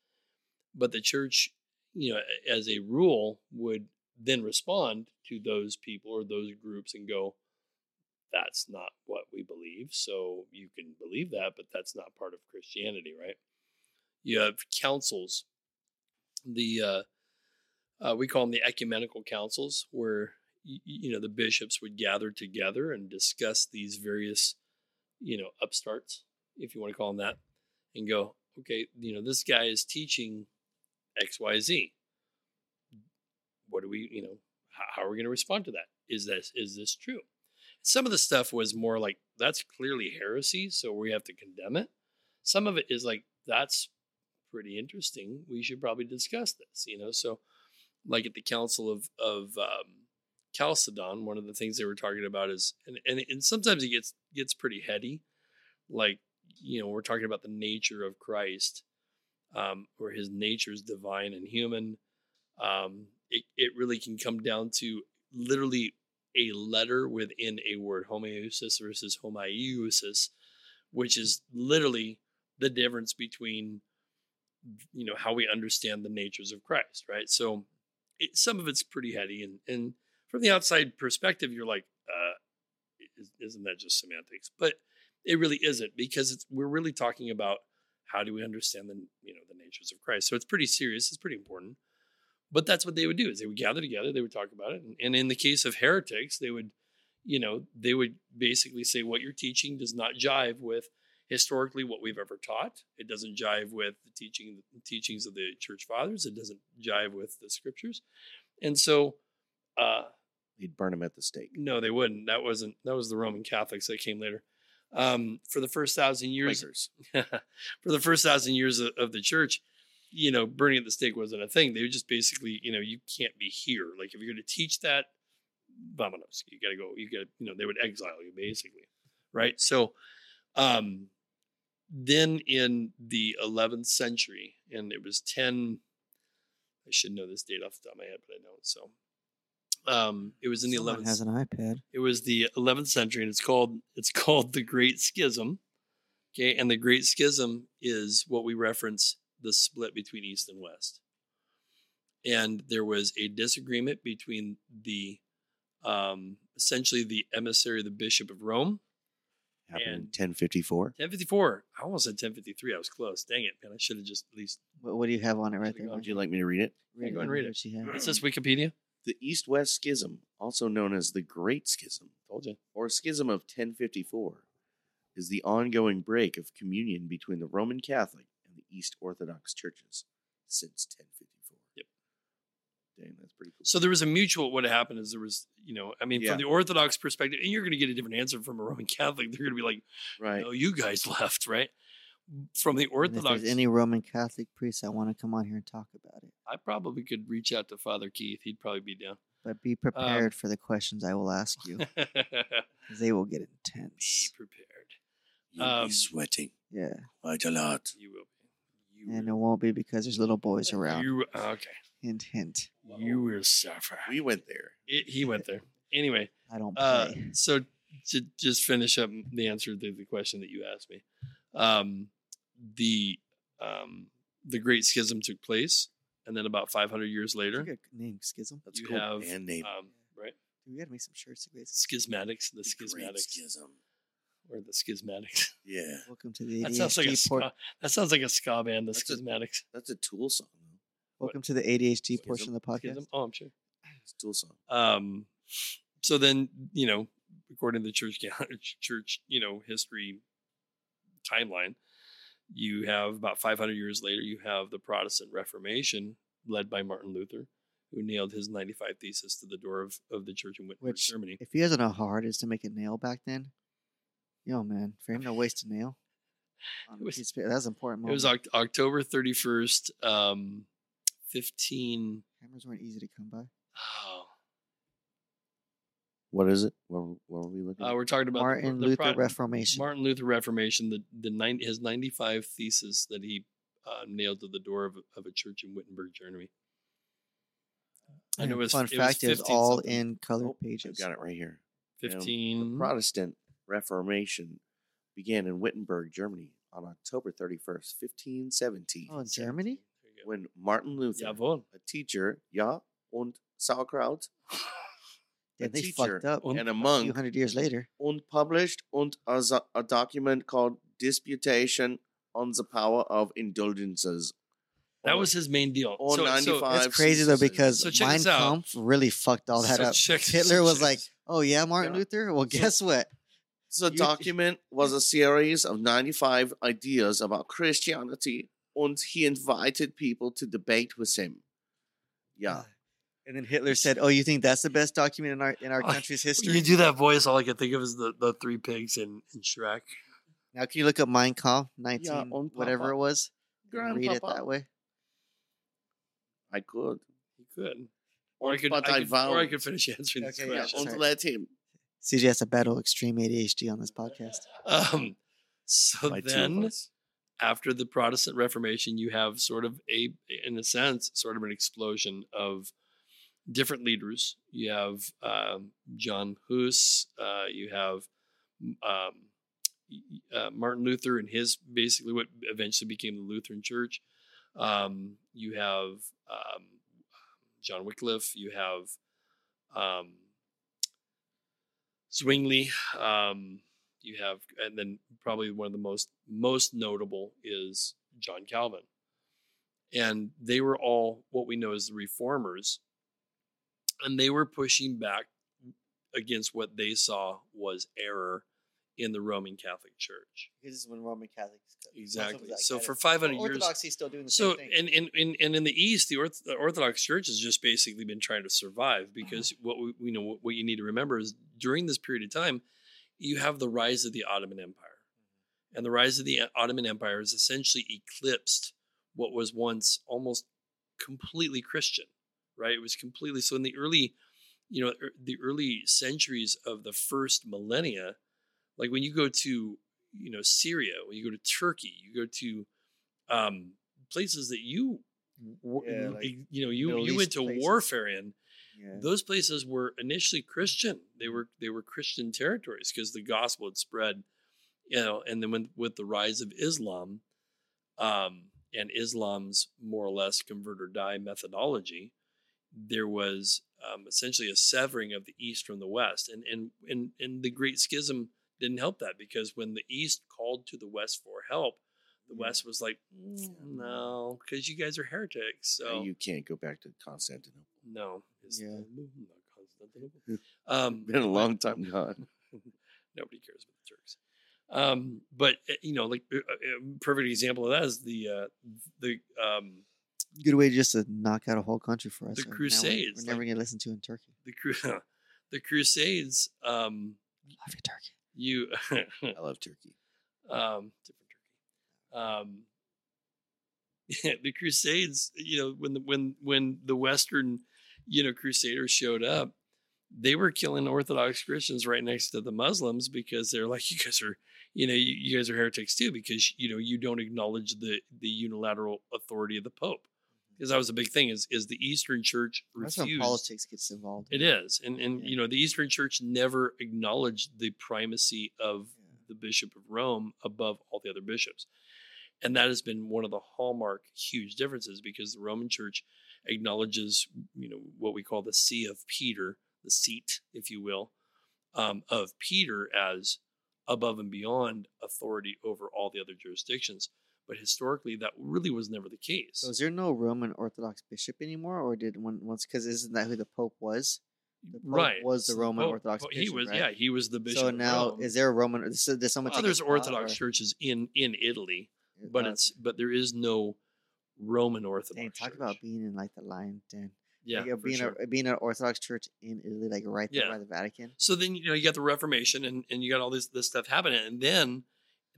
But the church, you know, as a rule, would then respond to those people or those groups and go, "That's not what we believe." So you can believe that, but that's not part of Christianity, right? You have councils the uh, uh, we call them the ecumenical councils, where you know the bishops would gather together and discuss these various, you know, upstarts, if you want to call them that, and go, okay, you know, this guy is teaching X, Y, Z. What do we, you know, how, how are we going to respond to that? Is this is this true? Some of the stuff was more like that's clearly heresy, so we have to condemn it. Some of it is like that's pretty interesting. We should probably discuss this, you know. So, like at the Council of of um, Chalcedon, one of the things they were talking about is, and, and and sometimes it gets gets pretty heady, like you know we're talking about the nature of Christ, um, where His nature is divine and human. Um, it it really can come down to literally a letter within a word, homoousios versus homoiousios, which is literally the difference between you know how we understand the natures of Christ, right? So it, some of it's pretty heady, and and from the outside perspective, you're like, uh, is, isn't that just semantics? But it really isn't because we're really talking about how do we understand the you know the natures of Christ. So it's pretty serious. It's pretty important. But that's what they would do is they would gather together, they would talk about it, and, and in the case of heretics, they would, you know, they would basically say what you're teaching does not jive with historically what we've ever taught. It doesn't jive with the teaching the teachings of the church fathers. It doesn't jive with the scriptures, and so. Uh, He'd burn them at the stake. no, they wouldn't. That wasn't. That was the Roman Catholics that came later. Um, for the first thousand years, for the first thousand years of, of the church, you know, burning at the stake wasn't a thing. They would just basically, you know, you can't be here. Like if you're going to teach that, vamonos, you got to go. You got, you know, they would exile you basically, right? So, um, then in the 11th century, and it was 10. I should know this date off the top of my head, but I don't. So, um, it was in the Someone 11th. has an iPad. It was the 11th century, and it's called it's called the Great Schism. Okay, and the Great Schism is what we reference the split between East and West. And there was a disagreement between the um, essentially the emissary, the Bishop of Rome, Happened in 1054. 1054. I almost said 1053. I was close. Dang it, man! I should have just at least. What, what do you have on it right there? gone. Would you like me to read it? Yeah, go and read it. What you have. Is this Wikipedia? The East West Schism, also known as the Great Schism, Told you. or Schism of 1054, is the ongoing break of communion between the Roman Catholic and the East Orthodox churches since 1054. Yep. Dang, that's pretty cool. So there was a mutual. What happened is there was, you know, I mean, Yeah. from the Orthodox perspective, and you're going to get a different answer from a Roman Catholic. They're going to be like, right. no, you guys left, right? From the And if Orthodox, there's any Roman Catholic priest that want to come on here and talk about it, I probably could reach out to Father Keith. He'd probably be down. but be prepared for the questions I will ask you. They will get intense. Be prepared. You'll um, be sweating Yeah, quite a lot. You will be. You and it will. won't be because there's little boys around. You okay? Hint, hint. You will suffer. We went there. It, he went there anyway. I don't Uh, so to just finish up the answer to the question that you asked me, um, the um, the Great Schism took place, and then about 500 years later, Good name, Schism. That's you cool. have band name. um, right We gotta make some shirts. schismatics, the The Great schismatics, Schism. Or the schismatics. Yeah, Welcome to the That sounds like a ADHD por- ska, that sounds like a ska band. The That's a- schismatics. that's a Tool song. though. Welcome to the ADHD Schism? portion of the podcast. Schism? Oh, I'm sure. It's a Tool song. Um, so then, you know, according to the church, church, you know, history timeline, you have about 500 years later, you have the Protestant Reformation led by Martin Luther, who nailed his 95 thesis to the door of, of the church in Wittenberg, Which, Germany. if you guys know how hard it is to make a nail back then, yo man, for him to waste a nail, on It a was- piece of paper, that's an important. It was. Oct- October 31st, um, 15. Cameras weren't easy to come by. Oh, What is it? What, were- what were we looking uh, at? we're talking about Martin the Luther Pro- Reformation. Martin Luther Reformation, the the nine, his ninety five thesis that he uh, nailed to the door of, a- of a church in Wittenberg, Germany. I know And it was fun it fact, it was 15 all something. in colored Oh, I've pages. got it right here. Fifteen. The Protestant Reformation began in Wittenberg, Germany on October 31st, 1517, Oh, in Germany? There you go. when Martin Luther, Jawohl. a teacher, ja, und Sauerkraut, a they teacher fucked up. And a a few monk, hundred years later. and published und a, a document called Disputation on the Power of Indulgences. That was his main deal. or So- so- 95 It's crazy though because So Mein. Kampf really fucked all that so up. check- Hitler so was check- like, "Oh yeah, Martin Yeah. Luther. Well, So- guess what? The You- document was a series of 95 ideas about Christianity, and he invited people to debate with him. Yeah. Ah, and then Hitler said, "Oh, you think that's the best document in our in our Oh, country's history?" you do that voice, all I can think of is the, the three pigs in, in Shrek. Now, can you look up Mein Kampf, nineteen on whatever it was? and Read it that way. I could. You could. Or I could, But I I could, or I could finish answering this Okay, yeah, question. And sorry. let him. CJ has to battle extreme ADHD on this podcast. Um, so By then, after the Protestant Reformation, you have sort of a, in a sense, sort of an explosion of different leaders. You have um, John Hus. Uh, you have um, uh, Martin Luther and his basically what eventually became the Lutheran Church. Um, you have um, John Wycliffe. You have um, Zwingli. Um, you have, and then probably one of the most most notable is John Calvin, and they were all what we know as the reformers, and they were pushing back against what they saw was error in the Roman Catholic Church. Because This is when Roman Catholics. Exactly. So for 500 years, Orthodoxy is still doing the so same thing. and, and and and in the East, the, Orth- the Orthodox Church has just basically been trying to survive uh-huh. because what we you know what, what you need to remember is during this period of time, you have the rise of the Ottoman Empire, mm-hmm. and the rise of the uh, Ottoman Empire has essentially eclipsed what was once almost completely Christian, right? It was completely so in the early, you know, er- the early centuries of the first millennia, like when you go to you know Syria, when you go to Turkey, you go to um, places that you Yeah, like you know you Middle you went to places. warfare in yeah. those places were initially Christian. They were they were Christian territories because the gospel had spread, you know. And then when, with the rise of Islam, um, and Islam's more or less convert or die methodology, there was um, essentially a severing of the East from the West, and and and and the Great Schism didn't help that because when the East called to the West for help, the Yeah. West was like, "Mm, no, because you guys are heretics. So you can't go back to Constantinople. no. It's Yeah. of Constantinople. Um, Been a long time gone. nobody cares about the Turks. Um, but uh, you know, like a, a perfect example of that is the uh, the um, Good way just to knock out a whole country for us. The now we're- Crusades, We're, never like- gonna listen to in Turkey. the the Crusades. Um, Love you, Turkey. You I love Turkey. um, different Turkey. Um, the Crusades. You know, when the when when the Western you know Crusaders showed up, they were killing Orthodox Christians right next to the Muslims because they're like, you guys are, you know, you, you guys are heretics too because you know you don't acknowledge the the unilateral authority of the Pope because that was a big thing. Is is the Eastern Church That's when politics gets involved. It is, and and Yeah. you know the Eastern Church never acknowledged the primacy of Yeah. the Bishop of Rome above all the other bishops, and that has been one of the hallmark huge differences because the Roman Church acknowledges you know what we call the See of Peter, the seat, if you will, um, of Peter as above and beyond authority over all the other jurisdictions. But historically, that really was never the case. So is there no Roman Orthodox bishop anymore, or did one once? Because isn't that who the Pope was? The Pope right was the Roman Pope- Orthodox Pope- He was, right? yeah, he was the bishop. So now, is there a Roman? There's so does someone Well, there's Orthodox or- churches in in Italy, but Uh, it's but there is no Roman Orthodox. Dang, talk church. about being in like the lion den. yeah, like, uh, being sure. a being an Orthodox church in Italy, like right there Yeah. by the Vatican. So then you know you got the Reformation and and you got all this this stuff happening, and then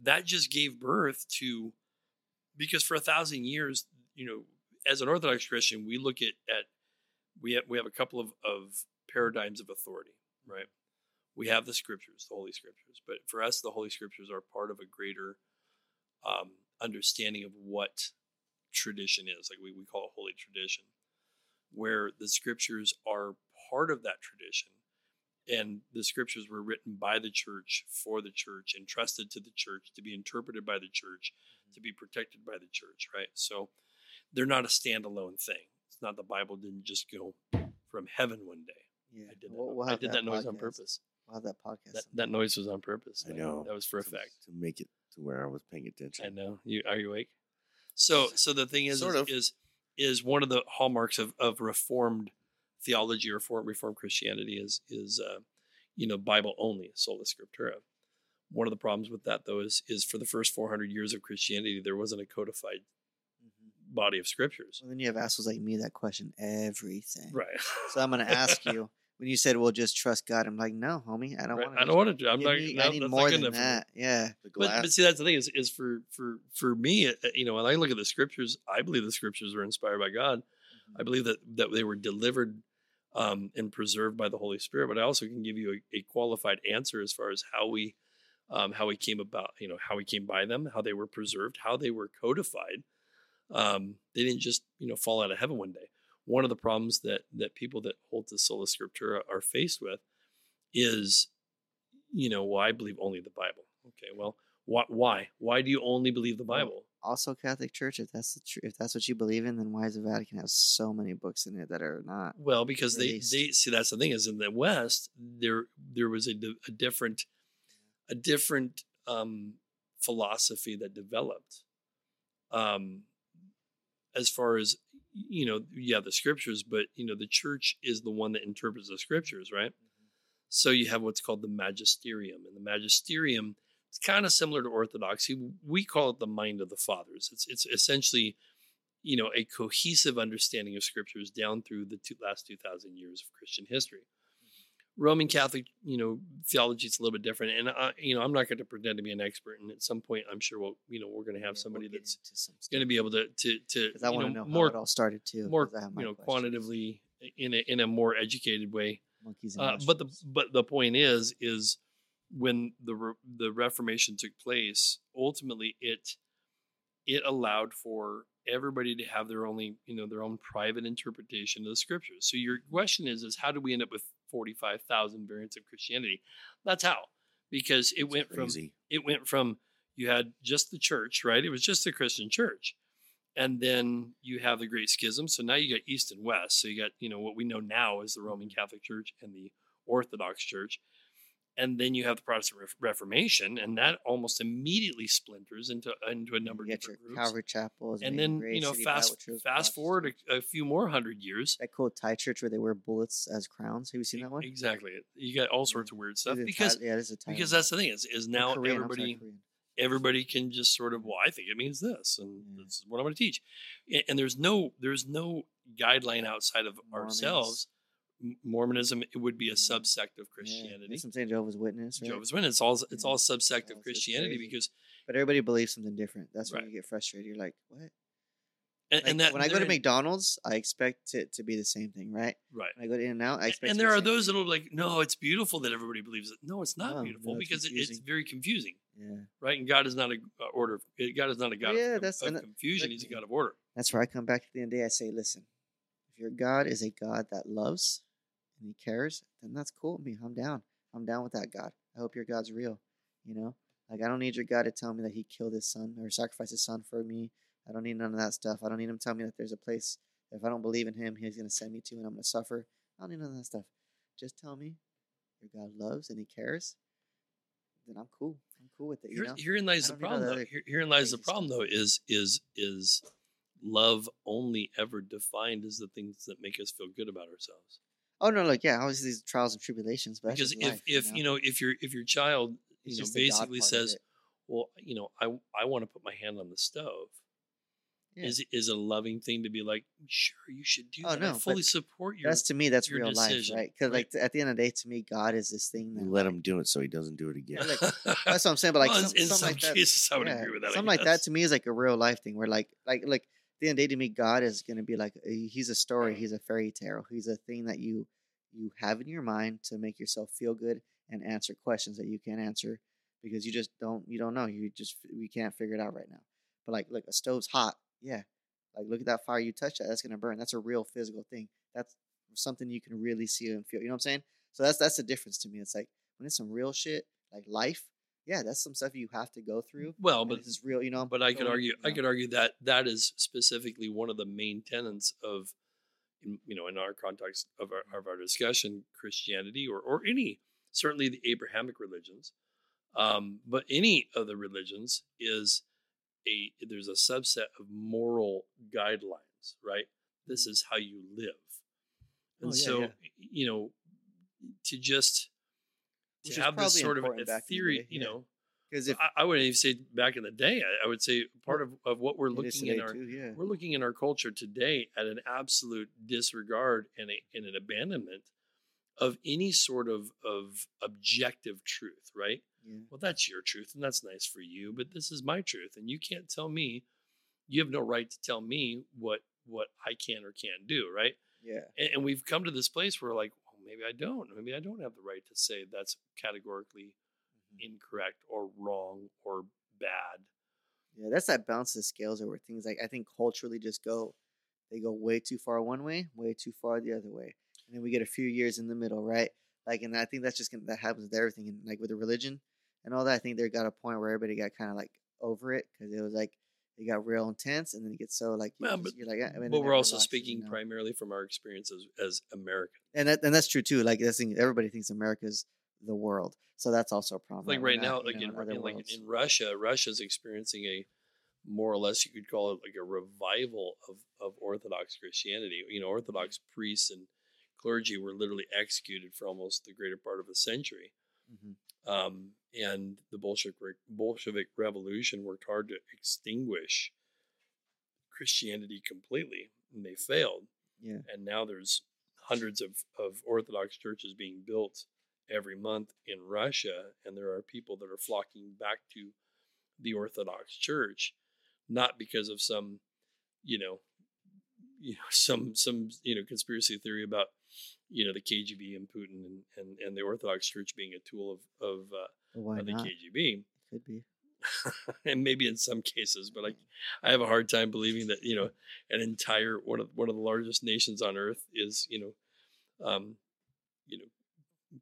that just gave birth to because for a thousand years, you know, as an Orthodox Christian, we look at at we have we have a couple of of paradigms of authority, right? We have the scriptures, the Holy Scriptures, but for us, the Holy Scriptures are part of a greater um, understanding of what tradition is. Like we, we call it holy tradition, where the scriptures are part of that tradition. And the scriptures were written by the church for the church, entrusted to the church to be interpreted by the church, to be protected by the church, right? So they're not a standalone thing. It's not the Bible didn't just go from heaven one day. Yeah, I did that. We'll- we'll I did that, noise on purpose. We'll have that podcast. That, that noise was on purpose. I know. That was for to, effect. To make it to where I was paying attention. I know. You are you awake? So so the thing is Sort is, of. is is one of the hallmarks of, of reformed theology or reformed, reformed Christianity is is uh, you know Bible only sola scriptura. One of the problems with that though is is for the first 400 years of Christianity there wasn't a codified Mhm. body of scriptures. Well, then you have assholes like me that question everything. Right. So I'm gonna ask you when you said, "Well, just trust God." I'm like, "No, homie, I don't Right. want. To. I don't want to do. I'm not. me- no, I need more not than enough for me. that. Yeah. But, but see, that's the thing is, is for for for me, uh, you know, when I look at the scriptures, I believe the scriptures were inspired by God. Mm-hmm. I believe that that they were delivered um, and preserved by the Holy Spirit. But I also can give you a, a qualified answer as far as how we um, how we came about, you know, how we came by them, how they were preserved, how they were codified. Um, they didn't just you know fall out of heaven one day. One of the problems that that people that hold to sola scriptura are faced with is, you know, well, I believe only the Bible. Okay, well, why why why do you only believe the Bible? Also, Catholic Church. If that's the tr- if that's what you believe in, then why does the Vatican have so many books in it that are not? Well, because they released. they see that's the thing is in the West there there was a, a different a different um, philosophy that developed. Um, as far as you know, yeah, the scriptures, but you know, the church is the one that interprets the scriptures, right? So you have what's called the magisterium, and the magisterium is kind of similar to orthodoxy. We call it the mind of the fathers. It's it's essentially, you know, a cohesive understanding of scriptures down through the two, last two thousand years of Christian history. Roman Catholic, you know, theology is a little bit different, and I, you know, I'm not going to pretend to be an expert, and at some point, I'm sure we'll, you know, we're going to have Yeah, somebody we'll that's some going to be able to to to I want to know, know, more how it all started too. more 'cause I have my you know questions. quantitatively in a in a more educated way Monkeys and uh, but the but the point is is when the re- the Reformation took place, ultimately it it allowed for everybody to have their only you know their own private interpretation of the scriptures. So your question is is how do we end up with forty five thousand variants of Christianity? That's how because it It's went from it went from you had just the church, right? It was just the Christian church. And then you have the Great Schism. So now you got East and West. So you got, you know, what we know now as the Roman mm-hmm. Catholic Church and the Orthodox Church. And then you have the Protestant Ref- Reformation, and that almost immediately splinters into into a number you of different groups. Calvary chapels, and then Grace, you know, City fast Church, fast forward a, a few more hundred years. that cool Thai church where they wear bullets as crowns. Have you seen that one? Exactly, you got all sorts of weird stuff because Thai- yeah, it is a Thai because that's the thing is is now Korean, sorry, everybody everybody can just sort of well i think it means this and Yeah. this is what i'm going to teach A- and there's no there's no guideline outside of Mormons. ourselves mormonism it would be a Mhm. subsect of christianity what I'm saying Jehovah's Witness, right? jehovah's witness it's all it's all Yeah. subsect of christianity because But everybody believes something different. That's when Right. you get frustrated. You're like, what? and, Like, and that when I go to McDonald's, I expect it to be the same thing, right? right When I go to In and Out, I expect. and there are those thing. that'll be like no it's beautiful that everybody believes it no it's not No, beautiful no, it's because it, it's very confusing Yeah, right and god is not a uh, order of, god is not a god yeah, of, that's- of that- confusion that- he's a god of order that's where I come back to the end of the day. I say, listen, if your God is a God that loves and He cares, then that's cool with me. I'm down. I'm down with that God. I hope your God's real. You know, like I don't need your God to tell me that He killed His Son or sacrificed His Son for me. I don't need none of that stuff. I don't need Him to tell me that there's a place if I don't believe in Him, He's gonna send me to, and I'm gonna suffer. I don't need none of that stuff. Just tell me your God loves and He cares. Then I'm cool. I'm cool with it. You Here, know. herein lies the don't need all problem, though. Here, herein lies the problem, stuff. though. Is is is love only ever defined as the things that make us feel good about ourselves? Oh no, like yeah, obviously these trials and tribulations, but Because if life, if you know if your if your child It's you know just the God basically says, well, you know, I I want to put my hand on the stove. Yeah. Is it is it a loving thing to be like, sure, you should do Oh, that. no, I fully support your. that's to me that's real decision, life, right? Because right? like at the end of the day, to me, God is this thing that You let like- him do it so he doesn't do it again. like, That's what I'm saying. But like Well, some, in something some like that, I would yeah, agree with that. Something like that to me is like a real life thing, where like like like at the end of the day, to me, God is gonna be like he's a story, he's a fairy tale, he's a thing that you you have in your mind to make yourself feel good and answer questions that you can't answer because you just don't you don't know you just we can't figure it out right now. But like look, a stove's hot, yeah. Like look at that fire you touch that, that's gonna burn. That's a real physical thing. That's something you can really see and feel. You know what I'm saying? So that's that's the difference to me. It's like when it's some real shit, like life, yeah, that's some stuff you have to go through. Well, but this is real, you know. but I could argue you I could argue that that is specifically one of the main tenets of you know in our context of our, of our discussion Christianity or or any certainly the Abrahamic religions um, but any of the religions is a there's a subset of moral guidelines, right? This is how you live. And Oh, yeah, so, yeah. you know, to just Which to have this sort of a the theory, day, you yeah. know, Because if I, I wouldn't even say back in the day. I, I would say part of, of what we're looking in our too, yeah. we're looking in our culture today at an absolute disregard and, a, and an abandonment of any sort of of objective truth, right? yeah. Well, that's your truth, and that's nice for you, but this is my truth, and you can't tell me. You have no right to tell me what what I can or can't do, right? Yeah. And, and we've come to this place where, like, maybe I don't. Maybe I don't have the right to say that's categorically Mm-hmm. incorrect or wrong or bad. Yeah, that's that balance of scales or where things like I think culturally just go, they go way too far one way, way too far the other way, and then we get a few years in the middle, right? Like, and I think that's just gonna, that happens with everything, and like with the religion and all that. I think there got a point where everybody got kind of like over it because it was like it got real intense, and then it gets so like you Well, just- but- you're like, and then but we're also relaxes, you speaking know? primarily from our experience as, as Americans. and that and that's true too. Like thing, everybody thinks America's the world, so that's also a problem. like right now, like in, in like in Russia, Russia's experiencing a more or less you could call it like a revival of of Orthodox Christianity. You know, Orthodox priests and clergy were literally executed for almost the greater part of a century. Mhm. Um, and the Bolshevik Bolshevik Revolution worked hard to extinguish Christianity completely, and they failed. yeah, and now there's hundreds of, of Orthodox churches being built every month in Russia, and there are people that are flocking back to the Orthodox Church, not because of some, you know, you know, some some you know conspiracy theory about you know the KGB and Putin and and, and the Orthodox Church being a tool of of, uh, but why of the not? KGB, Could be. and maybe in some cases, but I I have a hard time believing that you know an entire one of one of the largest nations on earth is you know, um, you know,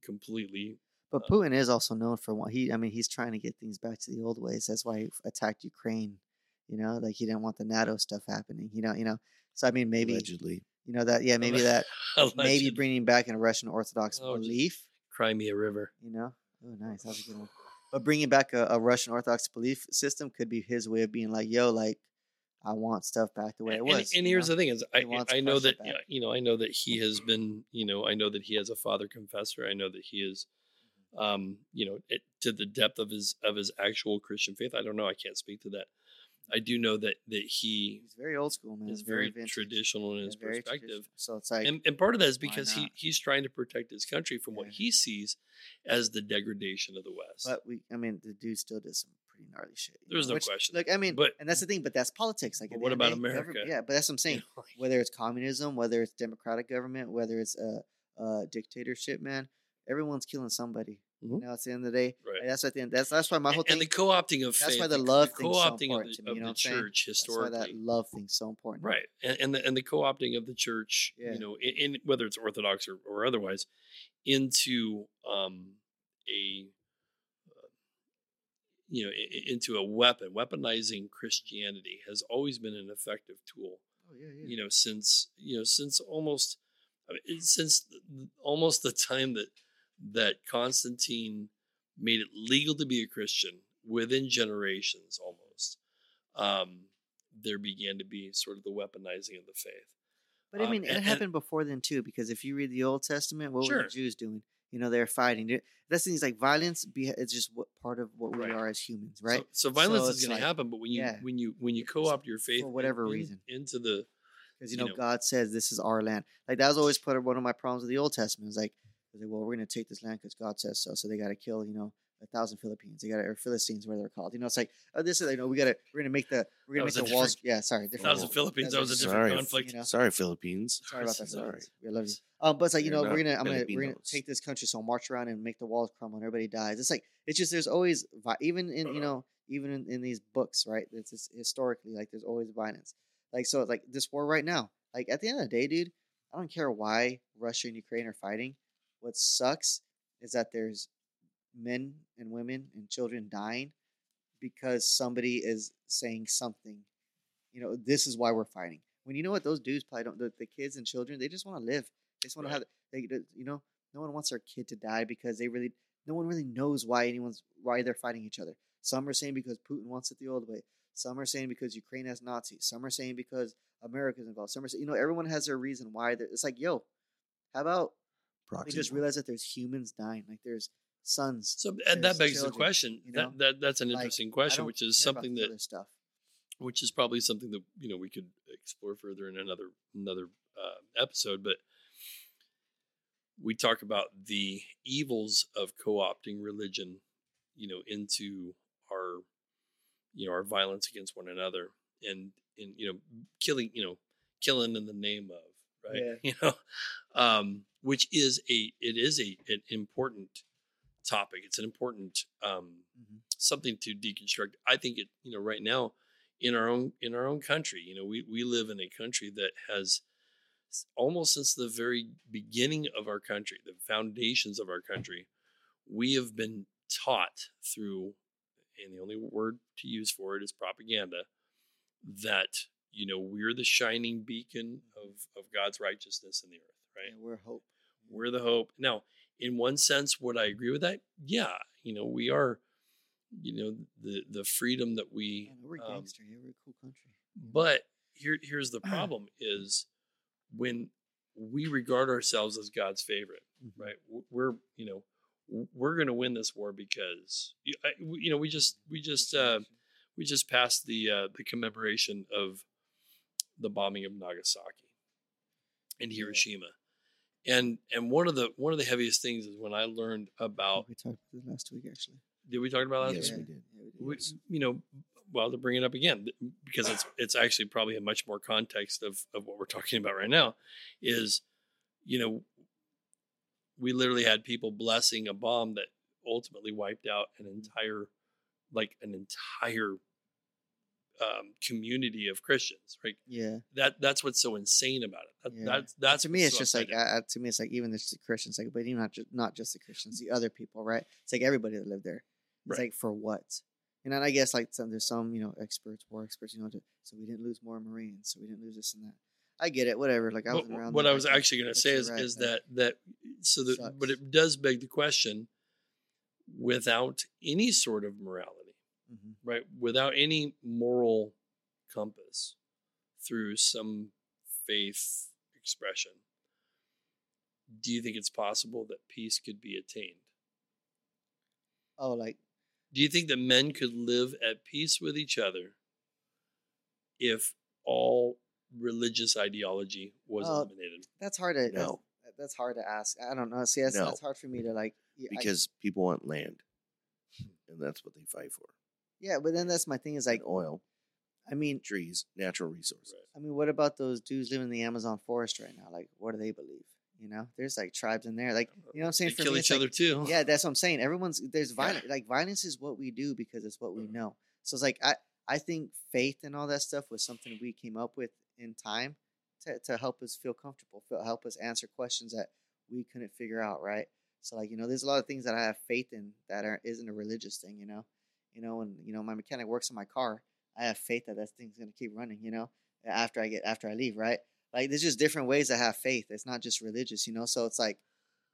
completely. But Uh, Putin is also known for what he. I mean, he's trying to get things back to the old ways. That's why he attacked Ukraine. You know, like he didn't want the NATO stuff happening. You know, you know. So I mean, maybe allegedly. You know that. Yeah, maybe that. Maybe bringing back a Russian Orthodox Oh, belief. Crimea River. You know. Oh, nice. That's a good one. But bringing back a, a Russian Orthodox belief system could be his way of being like, yo, like, I want stuff back the way it was. and you here's know? the thing: is I I know that back. you know I know that he has been you know I know that he has a father confessor. I know that he is, Mm-hmm. um, you know, it, to the depth of his of his actual Christian faith. I don't know. I can't speak to that. I do know that that he He's very old school, man. is very, vintage. traditional in his very perspective. So it's like, and, and part of that is because he, he's trying to protect his country from what he sees as the degradation of the West. but we, I mean, the dude still did some pretty gnarly shit. There's know, no which, question. Look, I mean, But- and that's the thing, but that's politics. Like, what end of the about America? Yeah, but that's what I'm saying. whether it's communism, whether it's democratic government, whether it's a, a dictatorship, man, everyone's killing somebody. You Mhm. know, at the end of the day, Right. Like, that's what the end. That's that's why my whole and, thing. and the co-opting of that's faith, why the the, love the so co-opting important of to the, me, you know the I'm saying? church that's why that love thing's so important. right? And, and the and the co-opting of the church, Yeah. you know, in, in whether it's Orthodox or, or otherwise, into um, a uh, you know i- i- into a weapon. Weaponizing Christianity has always been an effective tool. Oh yeah, yeah. you know since you know since almost I mean, since th- th- almost the time that that Constantine made it legal to be a Christian within generations almost um there began to be sort of the weaponizing of the faith But I Um, mean, and- it and- happened before then too. Because if you read the Old Testament, what were the Jews doing? You know, they're fighting. That's things like violence. Be it's just what part of what we Right. are as humans, right? so, so violence So is going like- to happen but when you yeah. when you when you co-opt your faith for whatever in- reason. into the Because you you know, know. God says this is our land. Like that was always part of one of my problems with the Old Testament. It's like, it's like, well, we're gonna take this land because God says so. So they got to kill, you know, a thousand Philippines. They got to or Philistines, where they're called. You know, it's like, oh, this is, you know, we gotta, we're gonna make the, we're gonna make the walls. Yeah, sorry, different. that was the war. Philippines that was a different Sorry. conflict You know? Sorry, Philippines. Sorry about that. Sorry. Philippines. We love you. Um, but it's like you They're know, we're gonna, I'm gonna, we're gonna take this country, so I'll march around and make the walls crumble and everybody dies. It's like it's just there's always vi- even in you know even in, in these books, right? It's just historically like there's always violence. Like so, like this war right now. Like at the end of the day, dude, I don't care why Russia and Ukraine are fighting. What sucks is that there's men and women and children dying because somebody is saying something. You know, this is why we're fighting. When you know what those dudes probably don't. The, the kids and children, they just want to live. They just want to have. They, you know, no one wants their kid to die because they really. No one really knows why anyone's why they're fighting each other. Some are saying because Putin wants it the old way. Some are saying because Ukraine has Nazis. Some are saying because America's involved. Some are saying, you know, everyone has their reason why. they're- It's like, yo, how about we Proxy just war. realize that there's humans dying? Like there's sons. So and There's that begs the question. you know? that, that that's an Like, interesting question, which is something that stuff. which is probably something that you know we could explore further in another another uh, episode. But we talk about the evils of co-opting religion, you know, into our you know our violence against one another and in you know killing you know killing in the name of right Yeah. you know um which is a it is a an important topic it's an important um Mhm. something to deconstruct i think it you know right now in our own in our own country you know we we live in a country that has almost since the very beginning of our country the foundations of our country we have been taught through and the only word to use for it is propaganda that you know we're the shining beacon of of god's righteousness in the earth right Yeah, we're hope. we're the hope. Now, in one sense, would I agree with that? Yeah, you know, we are, you know, the the freedom that we. Man, we're um, gangster. Yeah, we're a cool country. but here here's the problem: is when we regard ourselves as God's favorite, Mhm. right? We're you know we're going to win this war because you you know we just we just uh, we just passed the uh, the commemoration of the bombing of Nagasaki and. Hiroshima. And and one of the one of the heaviest things is when I learned about we talked about last week actually. did we talk about last Yes, week? we did. Yeah, we did. We- you know, well to bring it up again because it's it's actually probably a much more context of of what we're talking about right now is you know we literally had people blessing a bomb that ultimately wiped out an mm-hmm. entire like an entire um, community of Christians right Yeah. that that's what's so insane about it that, Yeah. that's that's to me, it's so just like upsetting. uh, uh, to me, it's like even the Christians, like, but even not just not just the Christians, the other people, right? It's like everybody that lived there. It's Right. like for what? And then I guess like some there's some you know experts, war experts, you know, to, so we didn't lose more Marines, so we didn't lose this and that. I get it, whatever. Like I wasn't around. what then, I was like, actually going to say is, right, is that that so that but it does beg the question without any sort of morality. Right without any moral compass through some faith expression do you think it's possible that peace could be attained Oh, like do you think that men could live at peace with each other if all religious ideology was eliminated that's hard to No. that's, that's hard to ask. I don't know. See, that's, No. that's hard for me to like. yeah, I- because people want land, hmm. and that's what they fight for. Yeah, but then that's my thing is like, Like oil, I mean, trees, natural resources. I mean, what about those dudes living in the Amazon forest right now? Like, what do they believe? You know, there's like tribes in there. Like, you know what I'm saying? they For kill me, each it's like- other too yeah, that's what I'm saying. Everyone's there's violence. Like violence is what we do because it's what we mm-hmm. know. So it's like I I think faith and all that stuff was something we came up with in time to to help us feel comfortable, feel, help us answer questions that we couldn't figure out. Right. So like you know, there's a lot of things that I have faith in that aren't isn't a religious thing. You know, you know, and you know my mechanic works on my car, I have faith that that thing's gonna keep running. You know, after I get after I leave. Right. Like there's just different ways to have faith. It's not just religious. You know, so it's like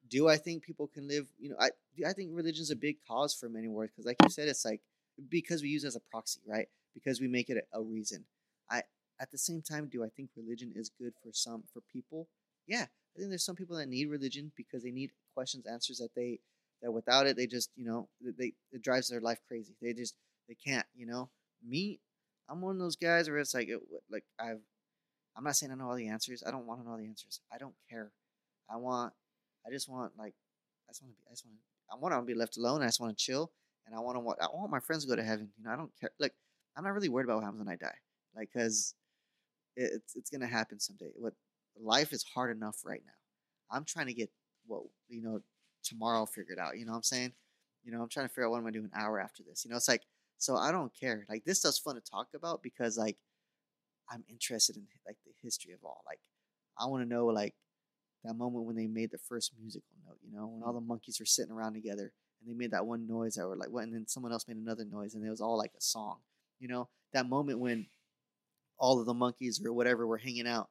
do I think people can live? You know, I I think religion's a big cause for many wars because, like you said, it's like because we use it as a proxy, right? Because we make it a, a reason. I at the same time, do I think religion is good for some for people? Yeah, I think there's some people that need religion because they need questions, answers that they that without it they just you know they it drives their life crazy. They just they can't. You know, me, I'm one of those guys where it's like it, like I've I'm not saying I know all the answers. I don't want to know all the answers. I don't care. I want I just want like I just want to be I just want I want to be left alone. I just want to chill and I want to want I want my friends to go to heaven. You know, I don't care. Like I'm not really worried about what happens when I die. Like cuz it, it's it's to happen someday. What life is hard enough right now. I'm trying to get what you know tomorrow figured out, you know what I'm saying? You know, I'm trying to figure out what I'm to do an hour after this. You know, it's like so I don't care. Like this stuff's fun to talk about because like I'm interested in like the history of all. Like I want to know like that moment when they made the first musical note, you know, when all mm. the monkeys were sitting around together and they made that one noise that were like what and then someone else made another noise and it was all like a song. You know, that moment when all of the monkeys or whatever were hanging out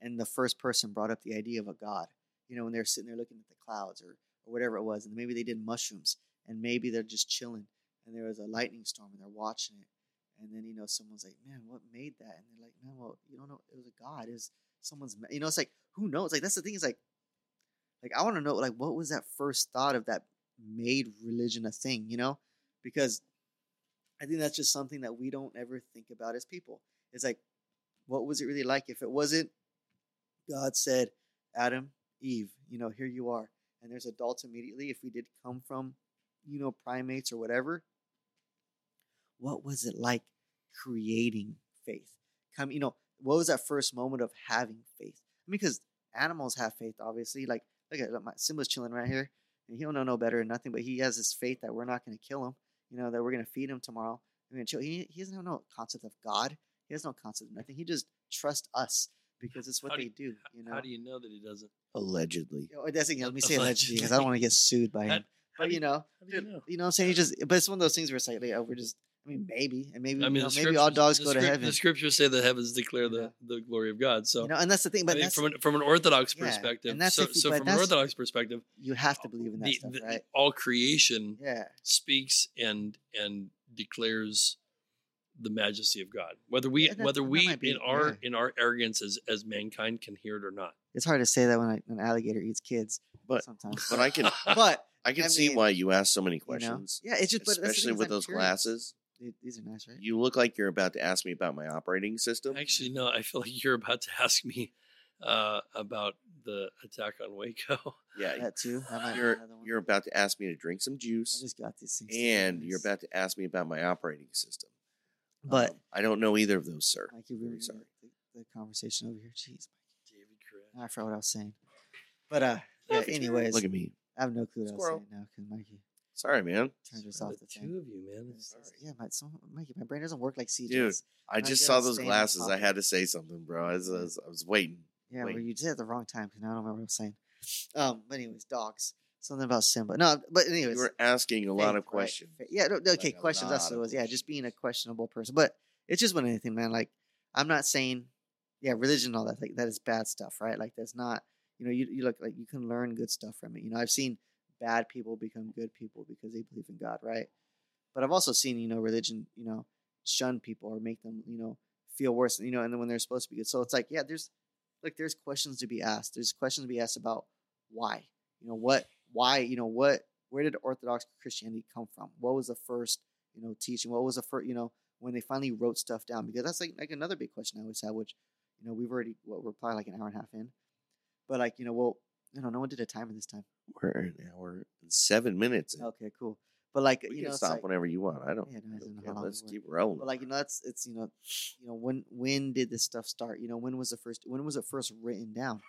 and the first person brought up the idea of a god. You know, when they're sitting there looking at the clouds or or whatever it was, and maybe they did mushrooms and maybe they're just chilling and there was a lightning storm and they're watching it and then you know someone's like, man, what made that? And they're like, man, well, you don't know. It was a god. It was someone's. ma-" You know, it's like who knows? Like that's the thing. Is like, like I want to know like what was that first thought of that made religion a thing? You know, because I think that's just something that we don't ever think about as people. It's like, what was it really like if it wasn't God said, Adam, Eve, you know, here you are. And there's adults immediately. If we did come from, you know, primates or whatever, what was it like creating faith? Come, you know, what was that first moment of having faith? I mean, because animals have faith, obviously. Like, look at my Simba's chilling right here, and he don't know no better or nothing, but he has this faith that we're not going to kill him. You know, that we're going to feed him tomorrow. To chill. He, he doesn't have no concept of God. He has no concept of nothing. He just trusts us because it's what do they do. You know, How do you know that he doesn't? Allegedly. Oh, that's let me say Allegedly. because I don't want to get sued by him. how But you know, you know? you know what I'm saying? You just, but it's one of those things where it's like, yeah, oh, we're just, I mean, maybe, and maybe, I mean, you know, the maybe all scriptures- dogs go to heaven. The scriptures say the heavens declare the, know? the glory of God. So, you know, and that's the thing. I But mean, from an, from an Orthodox Yeah, perspective, and that's so, you- so from an Orthodox perspective, you have to believe in that the, stuff, the- right? all creation Yeah, speaks and and declares the majesty of God. Whether we Yeah, whether we be- in our yeah. in our arrogance as as mankind can hear it or not. it's hard to say that when I, an alligator eats kids, But sometimes. but I can but I can I see mean, why you ask so many you know, questions. yeah, it's just but that's the especially thing with I'm those curious. glasses. These are nice, right? You look like you're about to ask me about my operating system. Actually, no. I feel like you're about to ask me uh, about the attack on Waco. Yeah, that too. That might you're another one. you're about to ask me to drink some juice. I just got these things. and you're about to ask me about my operating system. But Um, I don't know either of those, sir. Mikey, we Very were sorry. the, the conversation over here. Jeez, David Koresh. I forgot what I was saying. But uh, yeah. Anyways, Look at me. I have no clue what I was saying now because Mikey Sorry, man. turned us off the the two thing. of you, man. Sorry. Yeah, my, so, Mikey, my brain doesn't work like CJ's. Dude, I I just get saw those glasses. I had to say something, bro. I was, I was, I was waiting. Yeah, well, you did it at the wrong time because I don't remember what I was saying. Um, but anyways, dogs. Something about Simba. No, but anyways, You were asking a lot faith, of questions. Fa- Yeah, no, okay, Like questions. That's what it was. Yeah, just being a questionable person. But it's just one anything, man. Like, I'm not saying, yeah, religion, and all that. Like, that is bad stuff, right? Like, that's not. You know, you you look like you can learn good stuff from it. You know, I've seen bad people become good people because they believe in God, right? But I've also seen, you know, religion, you know, shun people or make them, you know, feel worse, you know, and then when they're supposed to be good. So it's like, yeah, there's like there's questions to be asked. There's questions to be asked about why. You know, what why, you know, what where did Orthodox Christianity come from? What was the first, you know, teaching? What was the first, you know, when they finally wrote stuff down? Because that's like like another big question I always have, which, you know, we've already what we're probably like an hour and a half in. But like, you know, well, I don't know, no one did a timer this time. We're an hour and seven minutes. in. Okay, cool. But like, we you can know, stop like- whenever you want. I don't. Yeah, no, I don't care. Let's keep rolling. But like you know, that's it's you know, you know when when did this stuff start? You know, when was the first when was it first written down?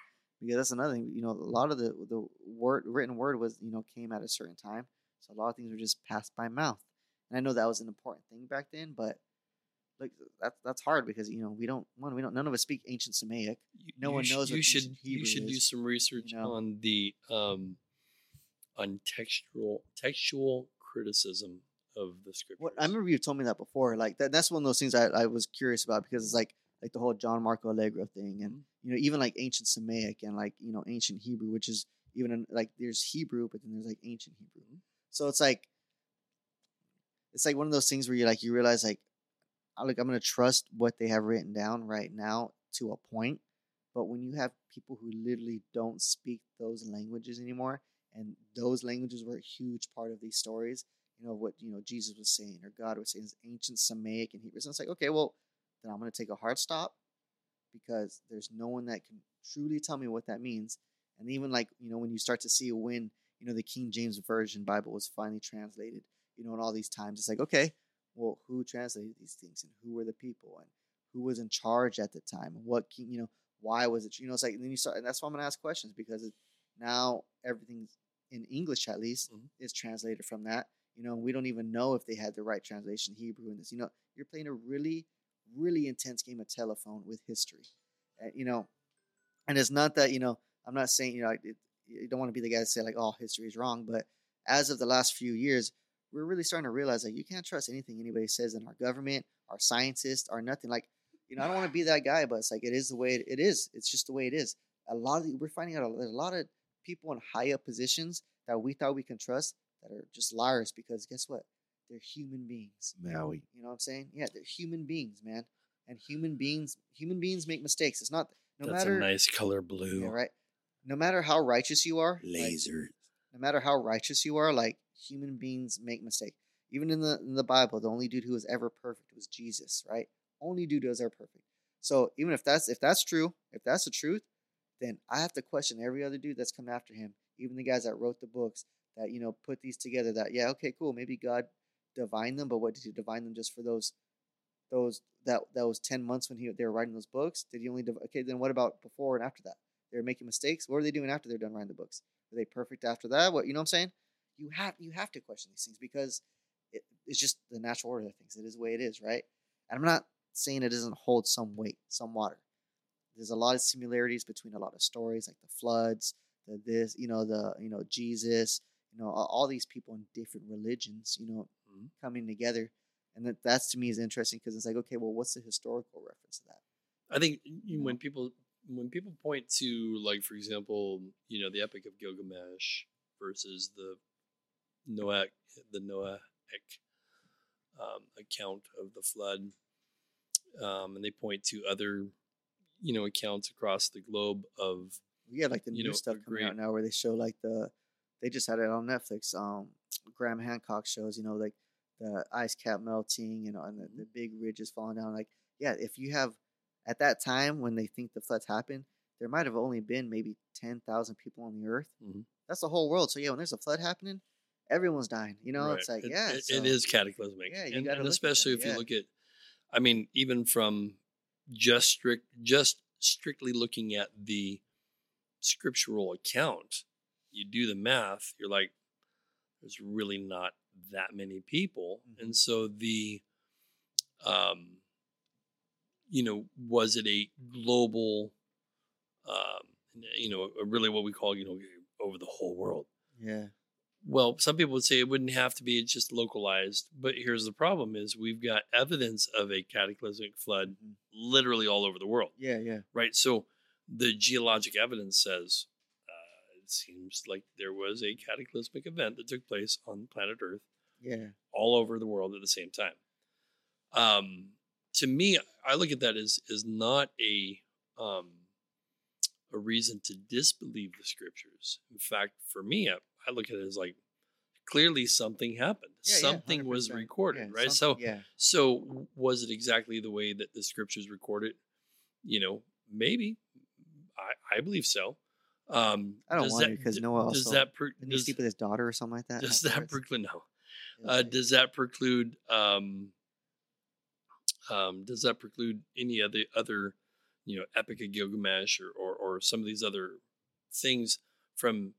Because that's another thing. You know, a lot of the the word written word was you know came at a certain time, so a lot of things were just passed by mouth. And I know that was an important thing back then, but like that's that's hard because you know we don't one we don't none of us speak ancient. You- No you one sh- knows You what should you should do some research know? on the um on textual textual criticism of the scriptures. What I remember you told me that before. Like that, that's one of those things I, I was curious about because it's like like the whole John Marco Allegro thing, and you know even like ancient Semaic and like you know ancient Hebrew, which is even in, like there's Hebrew, but then there's like ancient Hebrew. Mm-hmm. So it's like it's like one of those things where you like you realize like ah, I like I'm gonna trust what they have written down right now to a point, but when you have people who literally don't speak those languages anymore, and those languages were a huge part of these stories, you know what you know Jesus was saying or God was saying is ancient Semaic and Hebrew. So it's like okay, well then I'm gonna take a hard stop because there's no one that can truly tell me what that means. And even like you know when you start to see when you know the King James Version Bible was finally translated, you know, in all these times, it's like okay, well who translated these things and who were the people and who was in charge at the time and what king, you know why was it you know it's like and then you start and that's why I'm gonna ask questions because it, now everything's in English at least Mhm. is translated from that you know, we don't even know if they had the right translation Hebrew in this. You know, you're playing a really, really intense game of telephone with history. You know, and it's not that you know. I'm not saying you know. It, you don't want to be the guy to say like, "Oh, history is wrong," but as of the last few years, we're really starting to realize like you can't trust anything anybody says in our government, our scientists, or nothing. Like, you know, I don't want to be that guy, but it's like it is the way it, it is. It's just the way it is. A lot of we're finding out a, there's a lot of people in high up positions that we thought we can trust that are just liars because guess what? They're human beings. Maui. You know what I'm saying? Yeah, they're human beings, man. And human beings, human beings make mistakes. It's not no That's matter a nice color blue. yeah, right. No matter how righteous you are, like, Laser. no matter how righteous you are, like human beings make mistakes. Even in the in the Bible, the only dude who was ever perfect was Jesus, right? Only dude who was ever perfect. So even if that's if that's true, if that's the truth, then I have to question every other dude that's come after him, even the guys that wrote the books that you know put these together. That yeah, okay, cool, maybe God divined them, but what did he divine them just for those those that those ten months when he they were writing those books? Did he only div- okay? Then what about before and after that? They were making mistakes. What are they doing after they're done writing the books? Are they perfect after that? What you know what I'm saying? You have you have to question these things because it, it's just the natural order of things. It is the way it is, right? And I'm not saying it doesn't hold some weight, some water. There's a lot of similarities between a lot of stories, like the floods, the this, you know, the you know Jesus, you know, all, all these people in different religions, you know, Mhm. coming together, and that that's to me is interesting because it's like, okay, well, what's the historical reference to that? I think y- know? when people when people point to like for example, you know, the Epic of Gilgamesh versus the Noah the Noahic um, account of the flood, um, and they point to other you know accounts across the globe of yeah, like the new know, stuff coming out now where they show like the they just had it on Netflix. Um, Graham Hancock shows, you know, like the ice cap melting, and the, the big ridges falling down. Like, yeah, if you have at that time when they think the floods happened, there might have only been maybe ten thousand people on the earth. Mhm. That's the whole world. So yeah, when there's a flood happening, everyone's dying. You know, Right. it's like It- yeah, it- so- it is cataclysmic. Yeah, you and, and especially if yeah. you look at, I mean, even from just strict, just strictly looking at the scriptural account, you do the math, you're like, there's really not that many people, Mhm. and so the, um, you know, was it a global, um, you know, really what we call, you know, over the whole world? yeah, Well, some people would say it wouldn't have to be it's just localized, but here's the problem: is we've got evidence of a cataclysmic flood Mhm. literally all over the world, yeah, yeah, right? So the geologic evidence says it seems like there was a cataclysmic event that took place on planet Earth yeah, all over the world at the same time. Um, to me, I look at that as is not a um, a reason to disbelieve the scriptures. In fact, for me, I, I look at it as like clearly something happened. Yeah, yeah, something was recorded, Yeah, right? So, yeah, so was it exactly the way that the scriptures recorded? You know, maybe. I, I believe so. Um, I don't want that- because d- Noah does also that per, does, sleep with his daughter or something like that. does that afterwards? preclude no? Uh, does that preclude um, um, does that preclude any other other you know Epic of Gilgamesh or, or or some of these other things from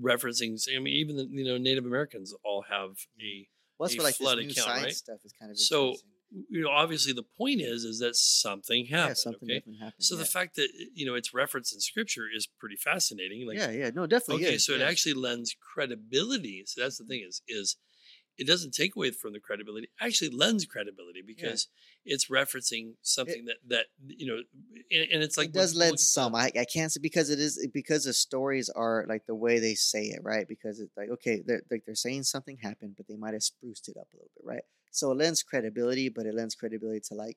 referencing? I mean, even the, you know Native Americans all have a Well, that's a what like this flood new account, science right? stuff is kind of So, interesting. You know obviously the point is is that something yeah, happened. something okay, happened. so yeah. the fact that you know it's referenced in Scripture is pretty fascinating. Like yeah, yeah, no, definitely. okay is, so it actually lends credibility so that's the mm-hmm. thing is is it doesn't take away from the credibility it actually lends credibility because it's referencing something that that you know and, and it's like it does lend look at the- some. I, I can't say because it is because the stories are like the way they say it, right? Because it's like okay, they're like they're saying something happened, but they might have spruced it up a little bit, right? So it lends credibility, but it lends credibility to like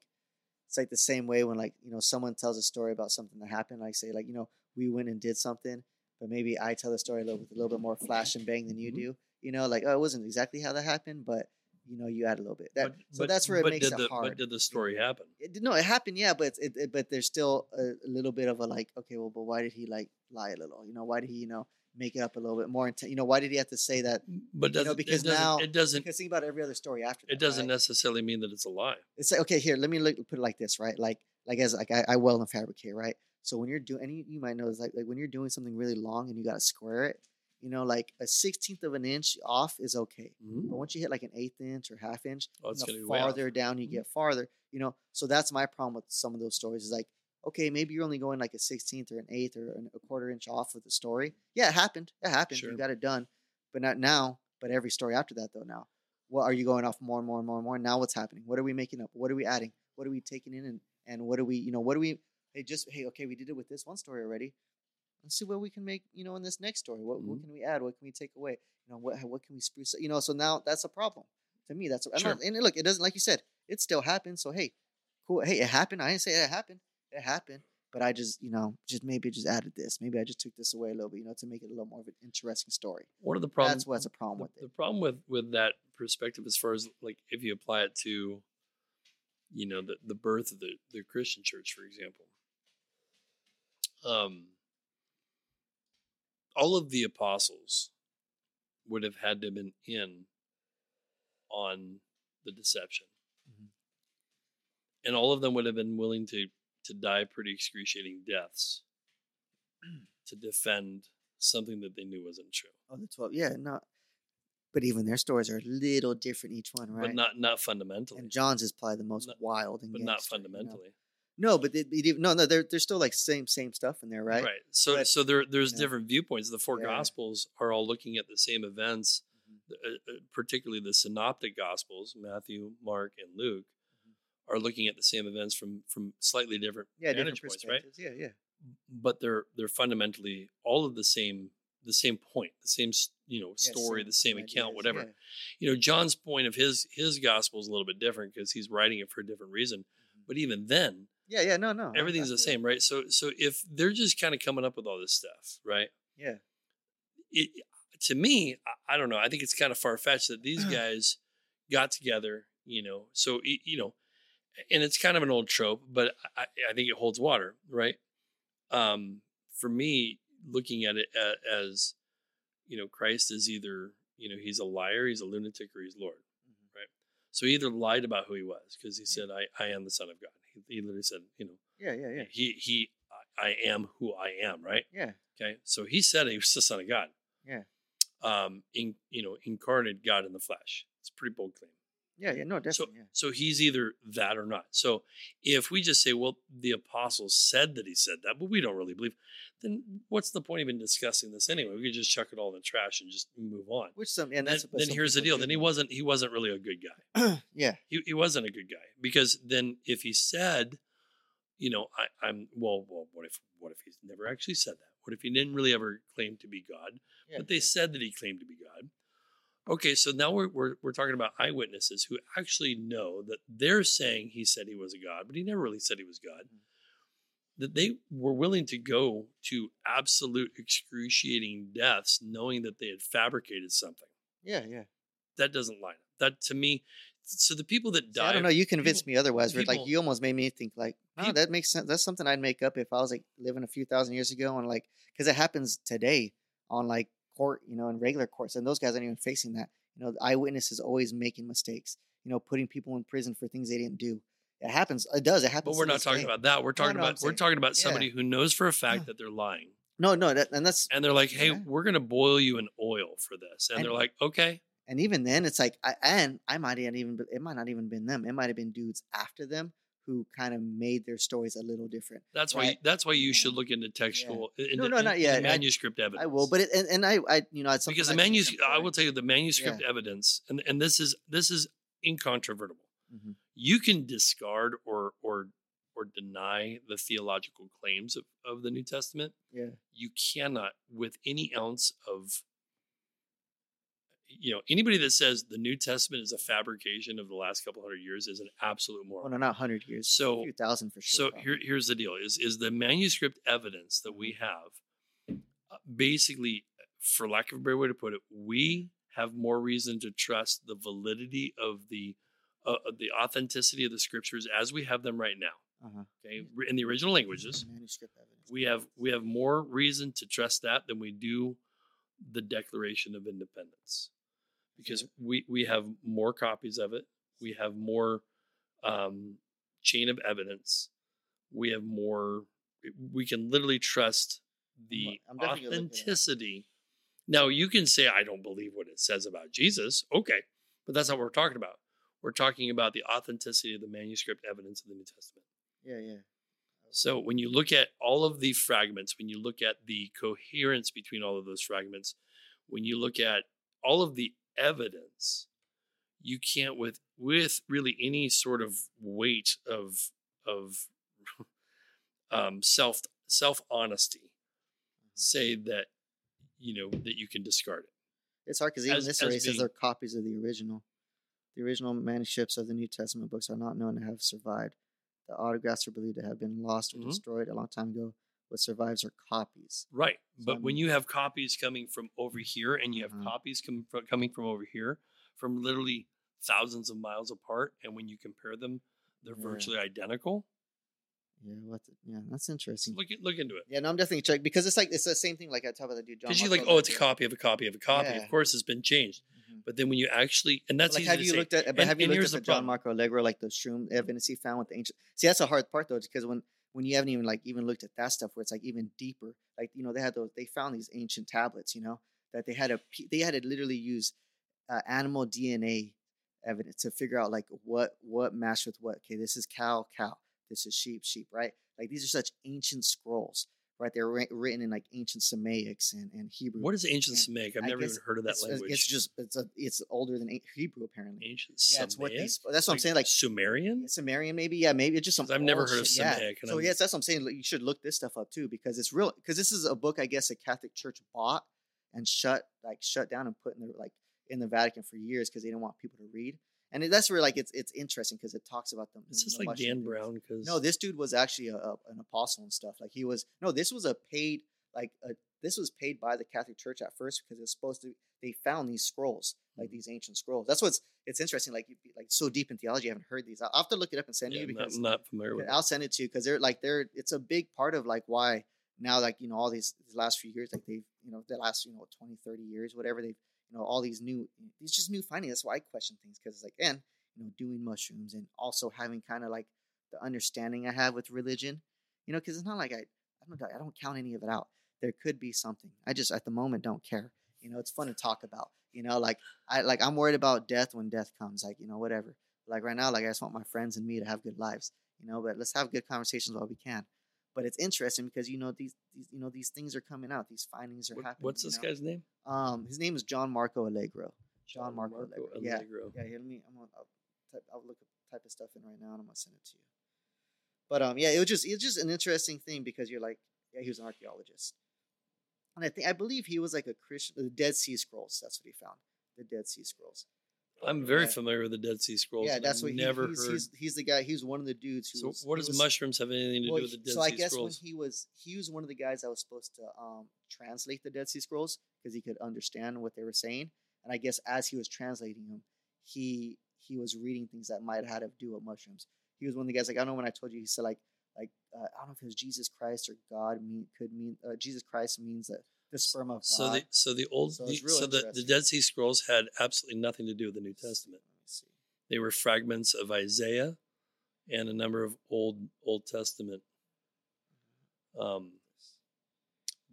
it's like the same way when like you know someone tells a story about something that happened, like say like you know we went and did something, but maybe I tell the story a little with a little bit more flash and bang than you Mhm. do, you know, like oh it wasn't exactly how that happened, but you know you add a little bit. That but, so but- that's where it makes it the, hard. but did the story happen It, no, it happened, yeah, but it, it, but there's still a, a little bit of a like, okay, well, but why did he like lie a little? You know, why did he, you know, make it up a little bit more? Inten- you know, why did he have to say that? but doesn't, because it now- it doesn't Because think about every other story after that. it doesn't right? necessarily mean that it's a lie It's like okay, here, let me look, put it like this, right? Like, like as like I, I weld and fabricate, right? So when you're doing, and you, you might know, it's like like when you're doing something really long and you got to square it, you know, like a sixteenth of an inch off is okay. But once you hit like an eighth inch or half inch, Oh, the farther down you Mhm. get farther, you know. So that's my problem with some of those stories. Is like, okay, maybe you're only going like a sixteenth or an eighth or an- a quarter inch off with the story. Yeah, it happened. It happened. Sure. You got it done, but not now. But every story after that, though, now, what are you going off more and more and more and more? Now, what's happening? What are we making up? What are we adding? What are we taking in? And and what are we, you know, what do we? Hey, just hey, okay, we did it with this one story already. Let's see what we can make, you know, in this next story. What what Mhm. can we add? What can we take away? You know, what what can we spruce? up? You know, so now that's a problem to me. That's I'm Sure. and look, it doesn't like you said, it still happened. So hey, cool. Hey, it happened. I didn't say it happened. It happened. But I just, you know, just maybe just added this. Maybe I just took this away a little bit, you know, to make it a little more of an interesting story. One of the problems That's what's a problem the, with it. the problem with with that perspective as far as like if you apply it to you know the, the birth of the, the christian church for example um all of the apostles would have had to have been in on the deception Mhm. and all of them would have been willing to to die pretty excruciating deaths to defend something that they knew wasn't true Oh, the twelve. Yeah, not. But even their stories are a little different each one, right? but not not fundamentally and John's is probably the most Not- wild and but not gangster, you know? fundamentally No, but they, they, no, no, they're they're still like same same stuff in there, right? Right. So But, so there there's you know, different viewpoints. The four yeah. gospels are all looking at the same events, Mhm. uh, uh, particularly the synoptic gospels, Matthew, Mark, and Luke, Mhm. are looking at the same events from from slightly different Yeah, different points, right? Yeah, yeah. But they're they're fundamentally all of the same the same point, the same you know Yeah, story, the same account, ideas, whatever. yeah. You know, John's point of his his gospel is a little bit different because he's writing it for a different reason. Mhm. But even then, Yeah, yeah, no, no. Everything's the same, right? So so if they're just kind of coming up with all this stuff, right? Yeah. it, to me, I, I don't know. I think it's kind of far fetched that these guys got together, you know. So you know, and it's kind of an old trope, but I, I think it holds water, right? Um, for me, looking at it as, you know, Christ is either you know he's a liar, he's a lunatic, or he's Lord. Mhm. Right. So he either lied about who he was because he said, "I I am the Son of God." He, literally said, you know, Yeah, yeah, yeah. he he I I am who I am, right? Yeah. Okay, so he said he was the son of God. Yeah. Um, in you know, incarnate God in the flesh. It's a pretty bold claim. Yeah, yeah, no, So, definitely. yeah. so he's either that or not. So if we just say, well, the apostles said that he said that, but we don't really believe, then what's the point of even discussing this anyway? We could just chuck it all in the trash and just move on. Which some and that's then, then here's the deal. Then he wasn't he wasn't really a good guy. yeah. He, he wasn't a good guy because then if he said, you know, I, I'm well, well, what if what if he's never actually said that? What if he didn't really ever claim to be God? yeah but they yeah. said that he claimed to be God. Okay, so now we're, we're we're talking about eyewitnesses who actually know that they're saying he said he was a God, but he never really said he was God. Mhm. That they were willing to go to absolute excruciating deaths, knowing that they had fabricated something. Yeah, yeah. That doesn't line up. That to me, so the people that See. I don't know. You convinced people- me otherwise. Rick. like you almost made me think like, no, Peop- that makes sense. That's something I'd make up if I was like living a few thousand years ago and like, because it happens today on like court, you know, in regular courts, and those guys aren't even facing that. You know, the eyewitness is always making mistakes. You know, putting people in prison for things they didn't do. It happens. It does. It happens. but we're not talking day. about that. We're talking about we're talking about yeah. somebody who knows for a fact that they're lying. No, no, that, and that's And they're like, hey, Yeah. we're going to boil you in oil for this. And, And- they're like, okay. and even then, it's like, I, and I might not even, it might not even been them. It might have been dudes after them who kind of made their stories a little different. That's why that's why you should look into textual into, No, no, in- not yet. I- manuscript evidence. I will, but it, and, and I, I, you know, it's because the I manuscript I will tell you the manuscript evidence and and this is this is incontrovertible. Mhm. You can discard or or or deny the theological claims of, of the New Testament. Yeah. You cannot with any ounce of you know anybody that says the New Testament is a fabrication of the last couple hundred years is an absolute Well, moron. no, not hundred years. So- a few thousand for sure. So here, here's the deal: is is the manuscript evidence that we have uh, basically, for lack of a better way to put it, we have more reason to trust the validity of the uh, of the authenticity of the scriptures as we have them right now. uh-huh. Okay, in the original languages, manuscript evidence. we have we have more reason to trust that than we do the Declaration of Independence, because we we have more copies of it. We have more um, chain of evidence. We have more. We can literally trust the I'm definitely gonna look at that. authenticity. Now you can say I don't believe what it says about Jesus. Okay, but that's not what we're talking about. We're talking about the authenticity of the manuscript evidence of the New Testament. Yeah, yeah. So when you look at all of the fragments, when you look at the coherence between all of those fragments, when you look at all of the evidence, you can't with with really any sort of weight of of um, self self honesty say that you know that you can discard it. It's hard because even As- this as already says being- they're copies of the original. The original manuscripts of the New Testament books are not known to have survived. The autographs are believed to have been lost or Mhm. destroyed a long time ago. What survives are copies. Right. So, But I when you have copies coming from over here and you have Mhm. copies com- coming from over here from literally thousands of miles apart, and when you compare them, they're Yeah. virtually identical. Yeah, what? The, yeah, that's interesting. Look, look into it. Yeah, no, I'm definitely check because it's like it's the same thing. Like I talk about the dude John. Because you Marco like, oh, it's a copy of a copy of a copy. Yeah. Of course, it's been changed. Mhm. But then when you actually, and that's like have you say. looked at? But And- have you looked at the, the John. Marco Allegro, like the shroom evidence he found with the ancient? See, that's a hard part though, because when when you haven't even like even looked at that stuff, where it's like even deeper. Like you know, they had those. They found these ancient tablets. You know that they had a they had to literally use uh, animal DNA evidence to figure out like what what matched with what. Okay, this is cow, cow. This is sheep, sheep. Right? Like these are such ancient scrolls. Right? They're written in like ancient Samaics and, and Hebrew. What is ancient Semitic? I've I never even heard of that it's, language. It's just it's a, it's older than Hebrew apparently. ancient Yeah, what these. That's what I'm saying. Like Sumerian. Sumerian, maybe. Yeah, maybe it's just some. I've never heard of shit, yeah. So I'm- yes, that's what I'm saying. like, You should look this stuff up too because it's real. Because this is a book I guess the Catholic Church bought and shut like shut down and put in the like in the Vatican for years because they didn't want people to read. And that's where like it's it's interesting because it talks about them. It's just like Dan. Brown. Because No, this dude was actually a, a, an apostle and stuff. Like he was no, this was a paid like a, this was paid by the Catholic Church at first because it's supposed to. They found these scrolls, like Mm-hmm. these ancient scrolls. That's what's it's interesting. Like like so deep in theology, I haven't heard these. I'll have to look it up and send yeah, you because I'm not familiar with. it. I'll send it to you because they're like they're it's a big part of like why now like you know all these, these last few years like they've you know the last you know 20 30 years whatever they've you know all these new these just new findings that's why i question things because it's like and you know doing mushrooms and also having kind of like the understanding i have with religion you know because it's not like i i don't i don't count any of it out. There could be something. I just at the moment don't care. You know it's fun to talk about you know like i like i'm worried about death when death comes like you know whatever. Like right now like i just want my friends and me to have good lives you know but let's have good conversations while we can but it's interesting because you know these, these you know these things are coming out these findings are What- happening what's this know? guy's name? um his name is john marco allegro John Marco Allegro. Yeah. Allegro. yeah here, let me i'm gonna I'll, type, I'll look up type of stuff in right now and i'm gonna send it to you but um yeah it was just it's just an interesting thing because you're like yeah he was an archaeologist and i think i believe he was like a christian the dead sea scrolls that's what he found the dead sea scrolls I'm very Yeah. familiar with the Dead Sea Scrolls. yeah that's I've what he, never he's, heard. he's, he's the guy he's one of the dudes who so was, what does was- mushrooms have anything to well, do with the Dead so Sea Scrolls? So I guess Scrolls? when he was he was one of the guys that was supposed to um, translate the Dead Sea Scrolls because he could understand what they were saying, and I guess as he was translating them, he he was reading things that might have had to do with mushrooms. He was one of the guys like I don't know when I told you he said like like uh, I don't know if it was Jesus Christ or God mean could mean uh, Jesus Christ means that the sperm of God. so the so the old So the, it's real so the, the. Dead Sea Scrolls had absolutely nothing to do with the New Testament. Let me see. They were fragments of Isaiah and a number of old Old Testament um,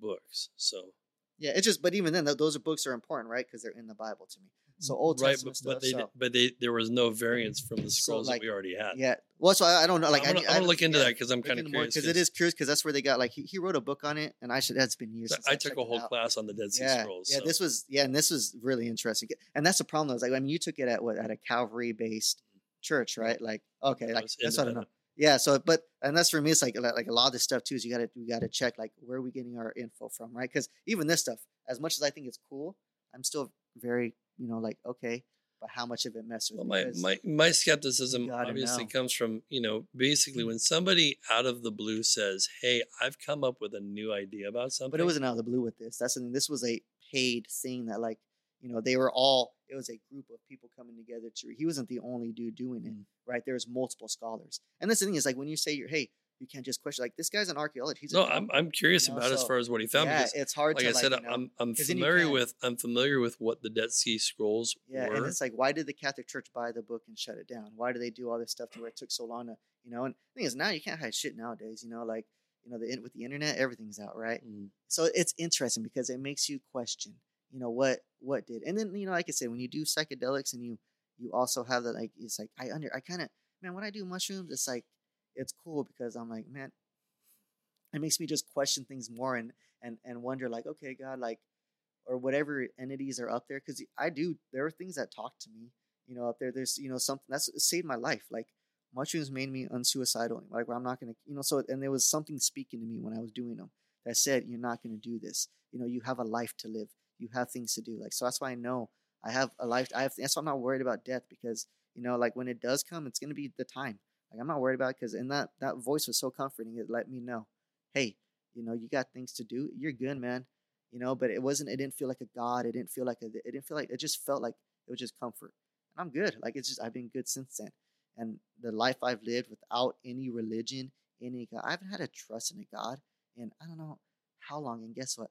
books. So Yeah, it's just but even then those are books are important, right? Because they're in the Bible to me. So Old right, Testament but, but stuff. they so- but they there was no variance from the So, scrolls like, that we already had. yeah. Well, so I, I don't know. Like I'm gonna, I, I'm gonna look into yeah. that because I'm kind of curious. because it is curious because that's where they got like he, he wrote a book on it and I should that's been years. Since I checked took a whole class on the Dead Sea Yeah, Scrolls. yeah. so- This was yeah, and this was really interesting. And that's the problem though. Is like I mean, you took it at what at a Calvary based church, mm-hmm. right? Like okay, like that's what I know. Yeah. So, but and that's for me. It's like like like a lot of this stuff too. Is you got to you got to check like where are we getting our info from, right? Because even this stuff, as much as I think it's cool, I'm still very you know like okay, but how much of it messes with Well, me? my, my my skepticism obviously know. comes from you know basically when somebody out of the blue says, "Hey, I've come up with a new idea about something," But it wasn't out of the blue with this. That's the thing. This was a paid thing that like you know they were all. It was a group of people coming together to. He wasn't the only dude doing it, Mm. right? was multiple scholars, and that's the thing is like when you say you're hey, you can't just question like this guy's an archaeologist. He's no, drunk. I'm I'm curious you know, about as far as what he found yeah, because, it's hard like to I said, you know, I'm I'm 'cause then you familiar with I'm familiar with what the Dead Sea Scrolls yeah, were. and it's like why did the Catholic Church buy the book and shut it down? Why do they do all this stuff to where it took so long to you know? And the thing is now you can't hide shit nowadays. You know, like you know the with the internet everything's out, right? Mm. so it's interesting because it makes you question you know what what did and then you know like i said when you do psychedelics and you you also have that like it's like i under i kind of man when i do mushrooms it's like it's cool because i'm like man it makes me just question things more and and and wonder like okay god like or whatever entities are up there because i do there are things that talk to me you know up there there's you know something that's saved my life like mushrooms made me unsuicidal like i'm not gonna you know so and there was something speaking to me when i was doing them that said you're not to do this. You know, you have a life to live. You have things to do. Like so, that's why I know I have a life. I have. That's why I'm not worried about death because you know, like when it does come, it's to be the time. Like I'm not worried about because in that that voice was so comforting. It let me know, hey, you know, you got things to do. You're good, man. You know, but it wasn't. It didn't feel like a god. It didn't feel like a. It didn't feel like. It just felt like it was just comfort. And I'm good. Like it's just I've been good since then. And the life I've lived without any religion, any God, I haven't had a trust in a God, and I don't know how long. And guess what?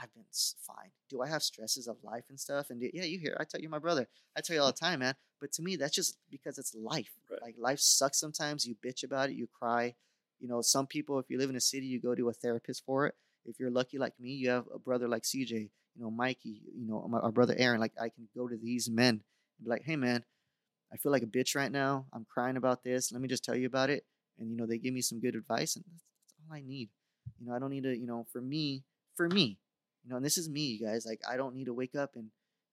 I've been fine. Do I have stresses of life and stuff? And do, yeah, you hear. I tell you, my brother. I tell you all the time, man. But to me, that's just because it's life. Right. Like life sucks sometimes. You bitch about it. You cry. You know, some people, if you live in a city, you go to a therapist for it. If you're lucky like me, you have a brother like CJ. You know, Mikey. You know, my, our brother Aaron. Like I can go to these men and be like, hey, man, I feel like a bitch right now. I'm crying about this. Let me just tell you about it. And you know, they give me some good advice, and that's, that's all I need. You know, I don't need to. You know, for me, for me, you know, and this is me, you guys. Like I don't need to wake up and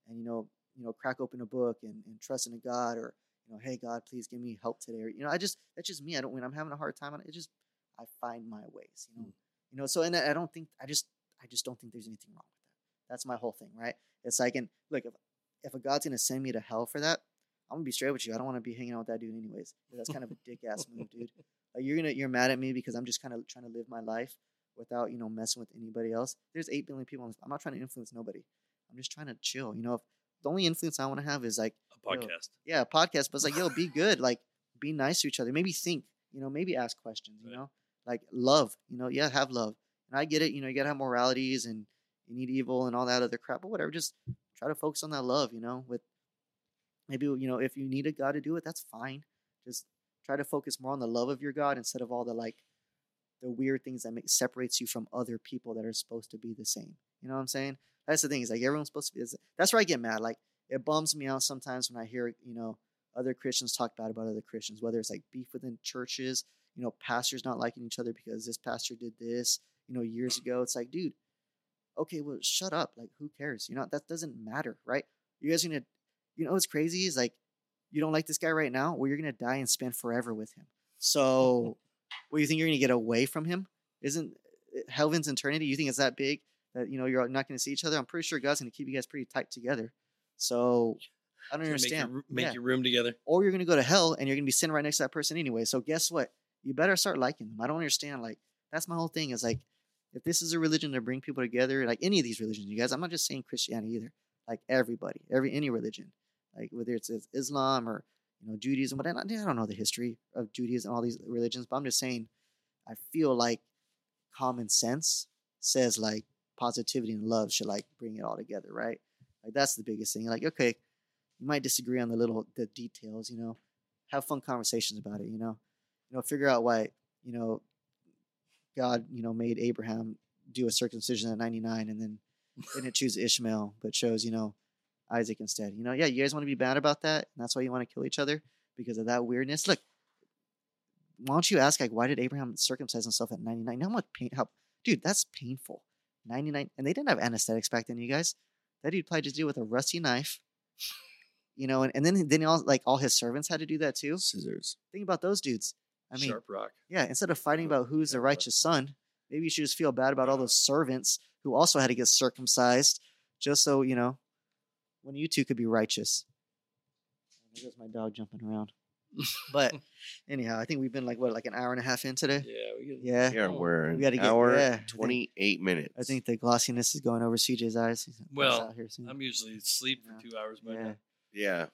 and you know, you know, crack open a book and, and trust in a God or you know, hey God, please give me help today. Or you know, I just that's just me. I don't when I'm having a hard time, it just I find my ways. You know, Mm. you know. So and I I don't think I just I just don't think there's anything wrong with that. That's my whole thing, right? It's like and look if if a God's gonna send me to hell for that, I'm gonna be straight with you. I don't want to be hanging out with that dude anyways. That's kind of a dick ass move, dude. Like you're gonna you're mad at me because I'm just kind of trying to live my life without you know messing with anybody else. There's eight billion people. I'm not trying to influence nobody. I'm just trying to chill. You know, if the only influence I want to have is like A Yo. podcast. yeah, a podcast, but it's like yo, be good. Like be nice to each other. Maybe think. You know, maybe ask questions. You Right. know, like love. You know, yeah, have love. And I get it. You know, you gotta have moralities and you need evil and all that other crap. But whatever, just try to focus on that love. You know, with maybe you know if you need a God to do it, that's fine. Just try to focus more on the love of your God instead of all the like the weird things that make separates you from other people that are supposed to be the same. You know what I'm saying? That's the thing. Is like everyone's supposed to be. That's where I get mad. Like it bums me out sometimes when I hear you know other Christians talk bad about other Christians, whether it's like beef within churches, you know, pastors not liking each other because this pastor did this, you know, years ago. It's like, dude, okay, well, shut up. Like, who cares? You know, that doesn't matter, right? You guys are gonna, you know, what's crazy is like, you don't like this guy right now. Well, you're gonna die and spend forever with him. So, what you think you're gonna get away from him? Isn't uh, heaven's eternity? You think it's that big that you know you're not gonna see each other? I'm pretty sure God's gonna keep you guys pretty tight together. So, I don't Make, understand. your, make Yeah your room together. or you're gonna go to hell and you're gonna be sitting right next to that person anyway. So guess what? You better start liking them. I don't understand. Like that's my whole thing. Is like if this is a religion to bring people together, like any of these religions, you guys. I'm not just saying Christianity either. Like everybody, every any religion, like whether it's it's Islam or you know Judaism, but I don't, I don't know the history of Judaism and all these religions. But I'm just saying, I feel like common sense says like positivity and love should like bring it all together, right? Like that's the biggest thing. Like okay, you might disagree on the little the details, you know. Have fun conversations about it, you know. You know, figure out why, you know, God, you know, made Abraham do a circumcision at 99 and then didn't choose Ishmael, but chose, you know, Isaac instead. You know, yeah, you guys want to be bad about that, and that's why you want to kill each other because of that weirdness. Look, why don't you ask like why did Abraham circumcise himself at 99? You know how much pain how dude, that's painful. 99 and they didn't have anesthetics back then, you guys. That dude probably just did it with a rusty knife. You know, and, and then then all like all his servants had to do that too. Scissors. Think about those dudes. I mean, Sharp rock. yeah, instead of fighting about who's the righteous son, maybe you should just feel bad about all those servants who also had to get circumcised, just so you know, when you two could be righteous. There goes my dog jumping around. But anyhow, I think we've been like what, like an hour and a half in today. Yeah. We can, Yeah, Here we're an we gotta get- hour yeah, twenty eight minutes. I think the glossiness is going over CJ's eyes. He's gonna pass Well, out here soon. I'm usually asleep for two hours by yeah. now. yeah,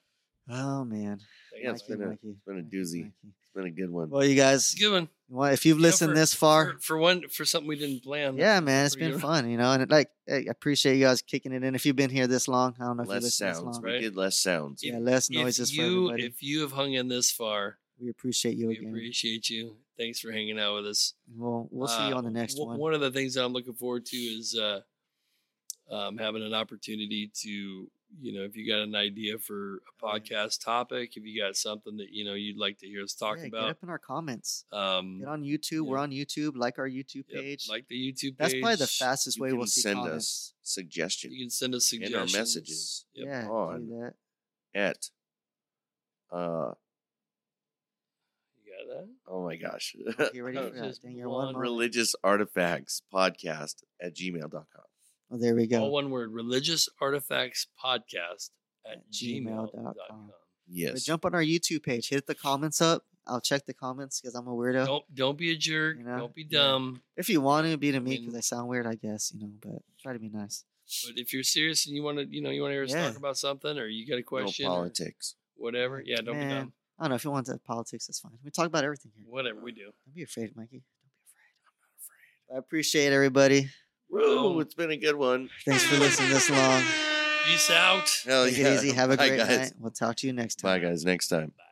Oh man, Thank Yeah, you, it's been a- Mikey, been a doozy. Mikey. it's been a good one. Well, you guys, good one. Well, if you've You know, listened for- this far, for, for one for something we didn't plan. Yeah, man, it's been good. fun, you know, and it, like I appreciate you guys kicking it in. If you've been here this long, I don't know if you less listened this sounds. long. We right? did less sounds. Yeah, less noises if for you everybody. if you have hung in this far, we appreciate you we again. appreciate you. Thanks for hanging out with us. We'll we'll see you Uh, on the next w- one. One of the things that I'm looking forward to is uh, um, having an opportunity to, you know, if you got an idea for a Oh, podcast topic, if you got something that you know you'd like to hear us talk yeah, Get about, up in our comments. um, Get on YouTube. We're on YouTube. Like our YouTube yep, page. like the YouTube. That's probably the fastest You way we'll see send comments. us suggestions You can send us in suggestions. our messages Yep. Yeah, on do that. at uh You got that. Oh my gosh. Get ready for that. just Dang, you're one one month. Religious artifacts podcast at gmail.com. Oh, there we go. All one word. Religious artifacts podcast at At gmail.com. gmail.com. But Yes. jump on our YouTube page. Hit the comments up. I'll check the comments because I'm a weirdo. Don't don't be a jerk. You know? Don't be Yeah. dumb. If you want to be to me because I sound weird, I guess you know. But try to be nice. But if you're serious and you want to, you know, you want to hear us Yeah. talk about something, or you got a question, or politics. whatever, yeah, don't be dumb. I don't know if you want to politics. That's fine. We talk about everything here. Whatever we do. Don't be afraid, Mikey. Don't be afraid. I'm not afraid. I appreciate everybody. Woo, it's been a good one. Thanks for listening this long. Peace out. Hell Take yeah. it easy. Have a Bye, great guys. night. We'll talk to you next time. Bye, guys. Next time. Bye.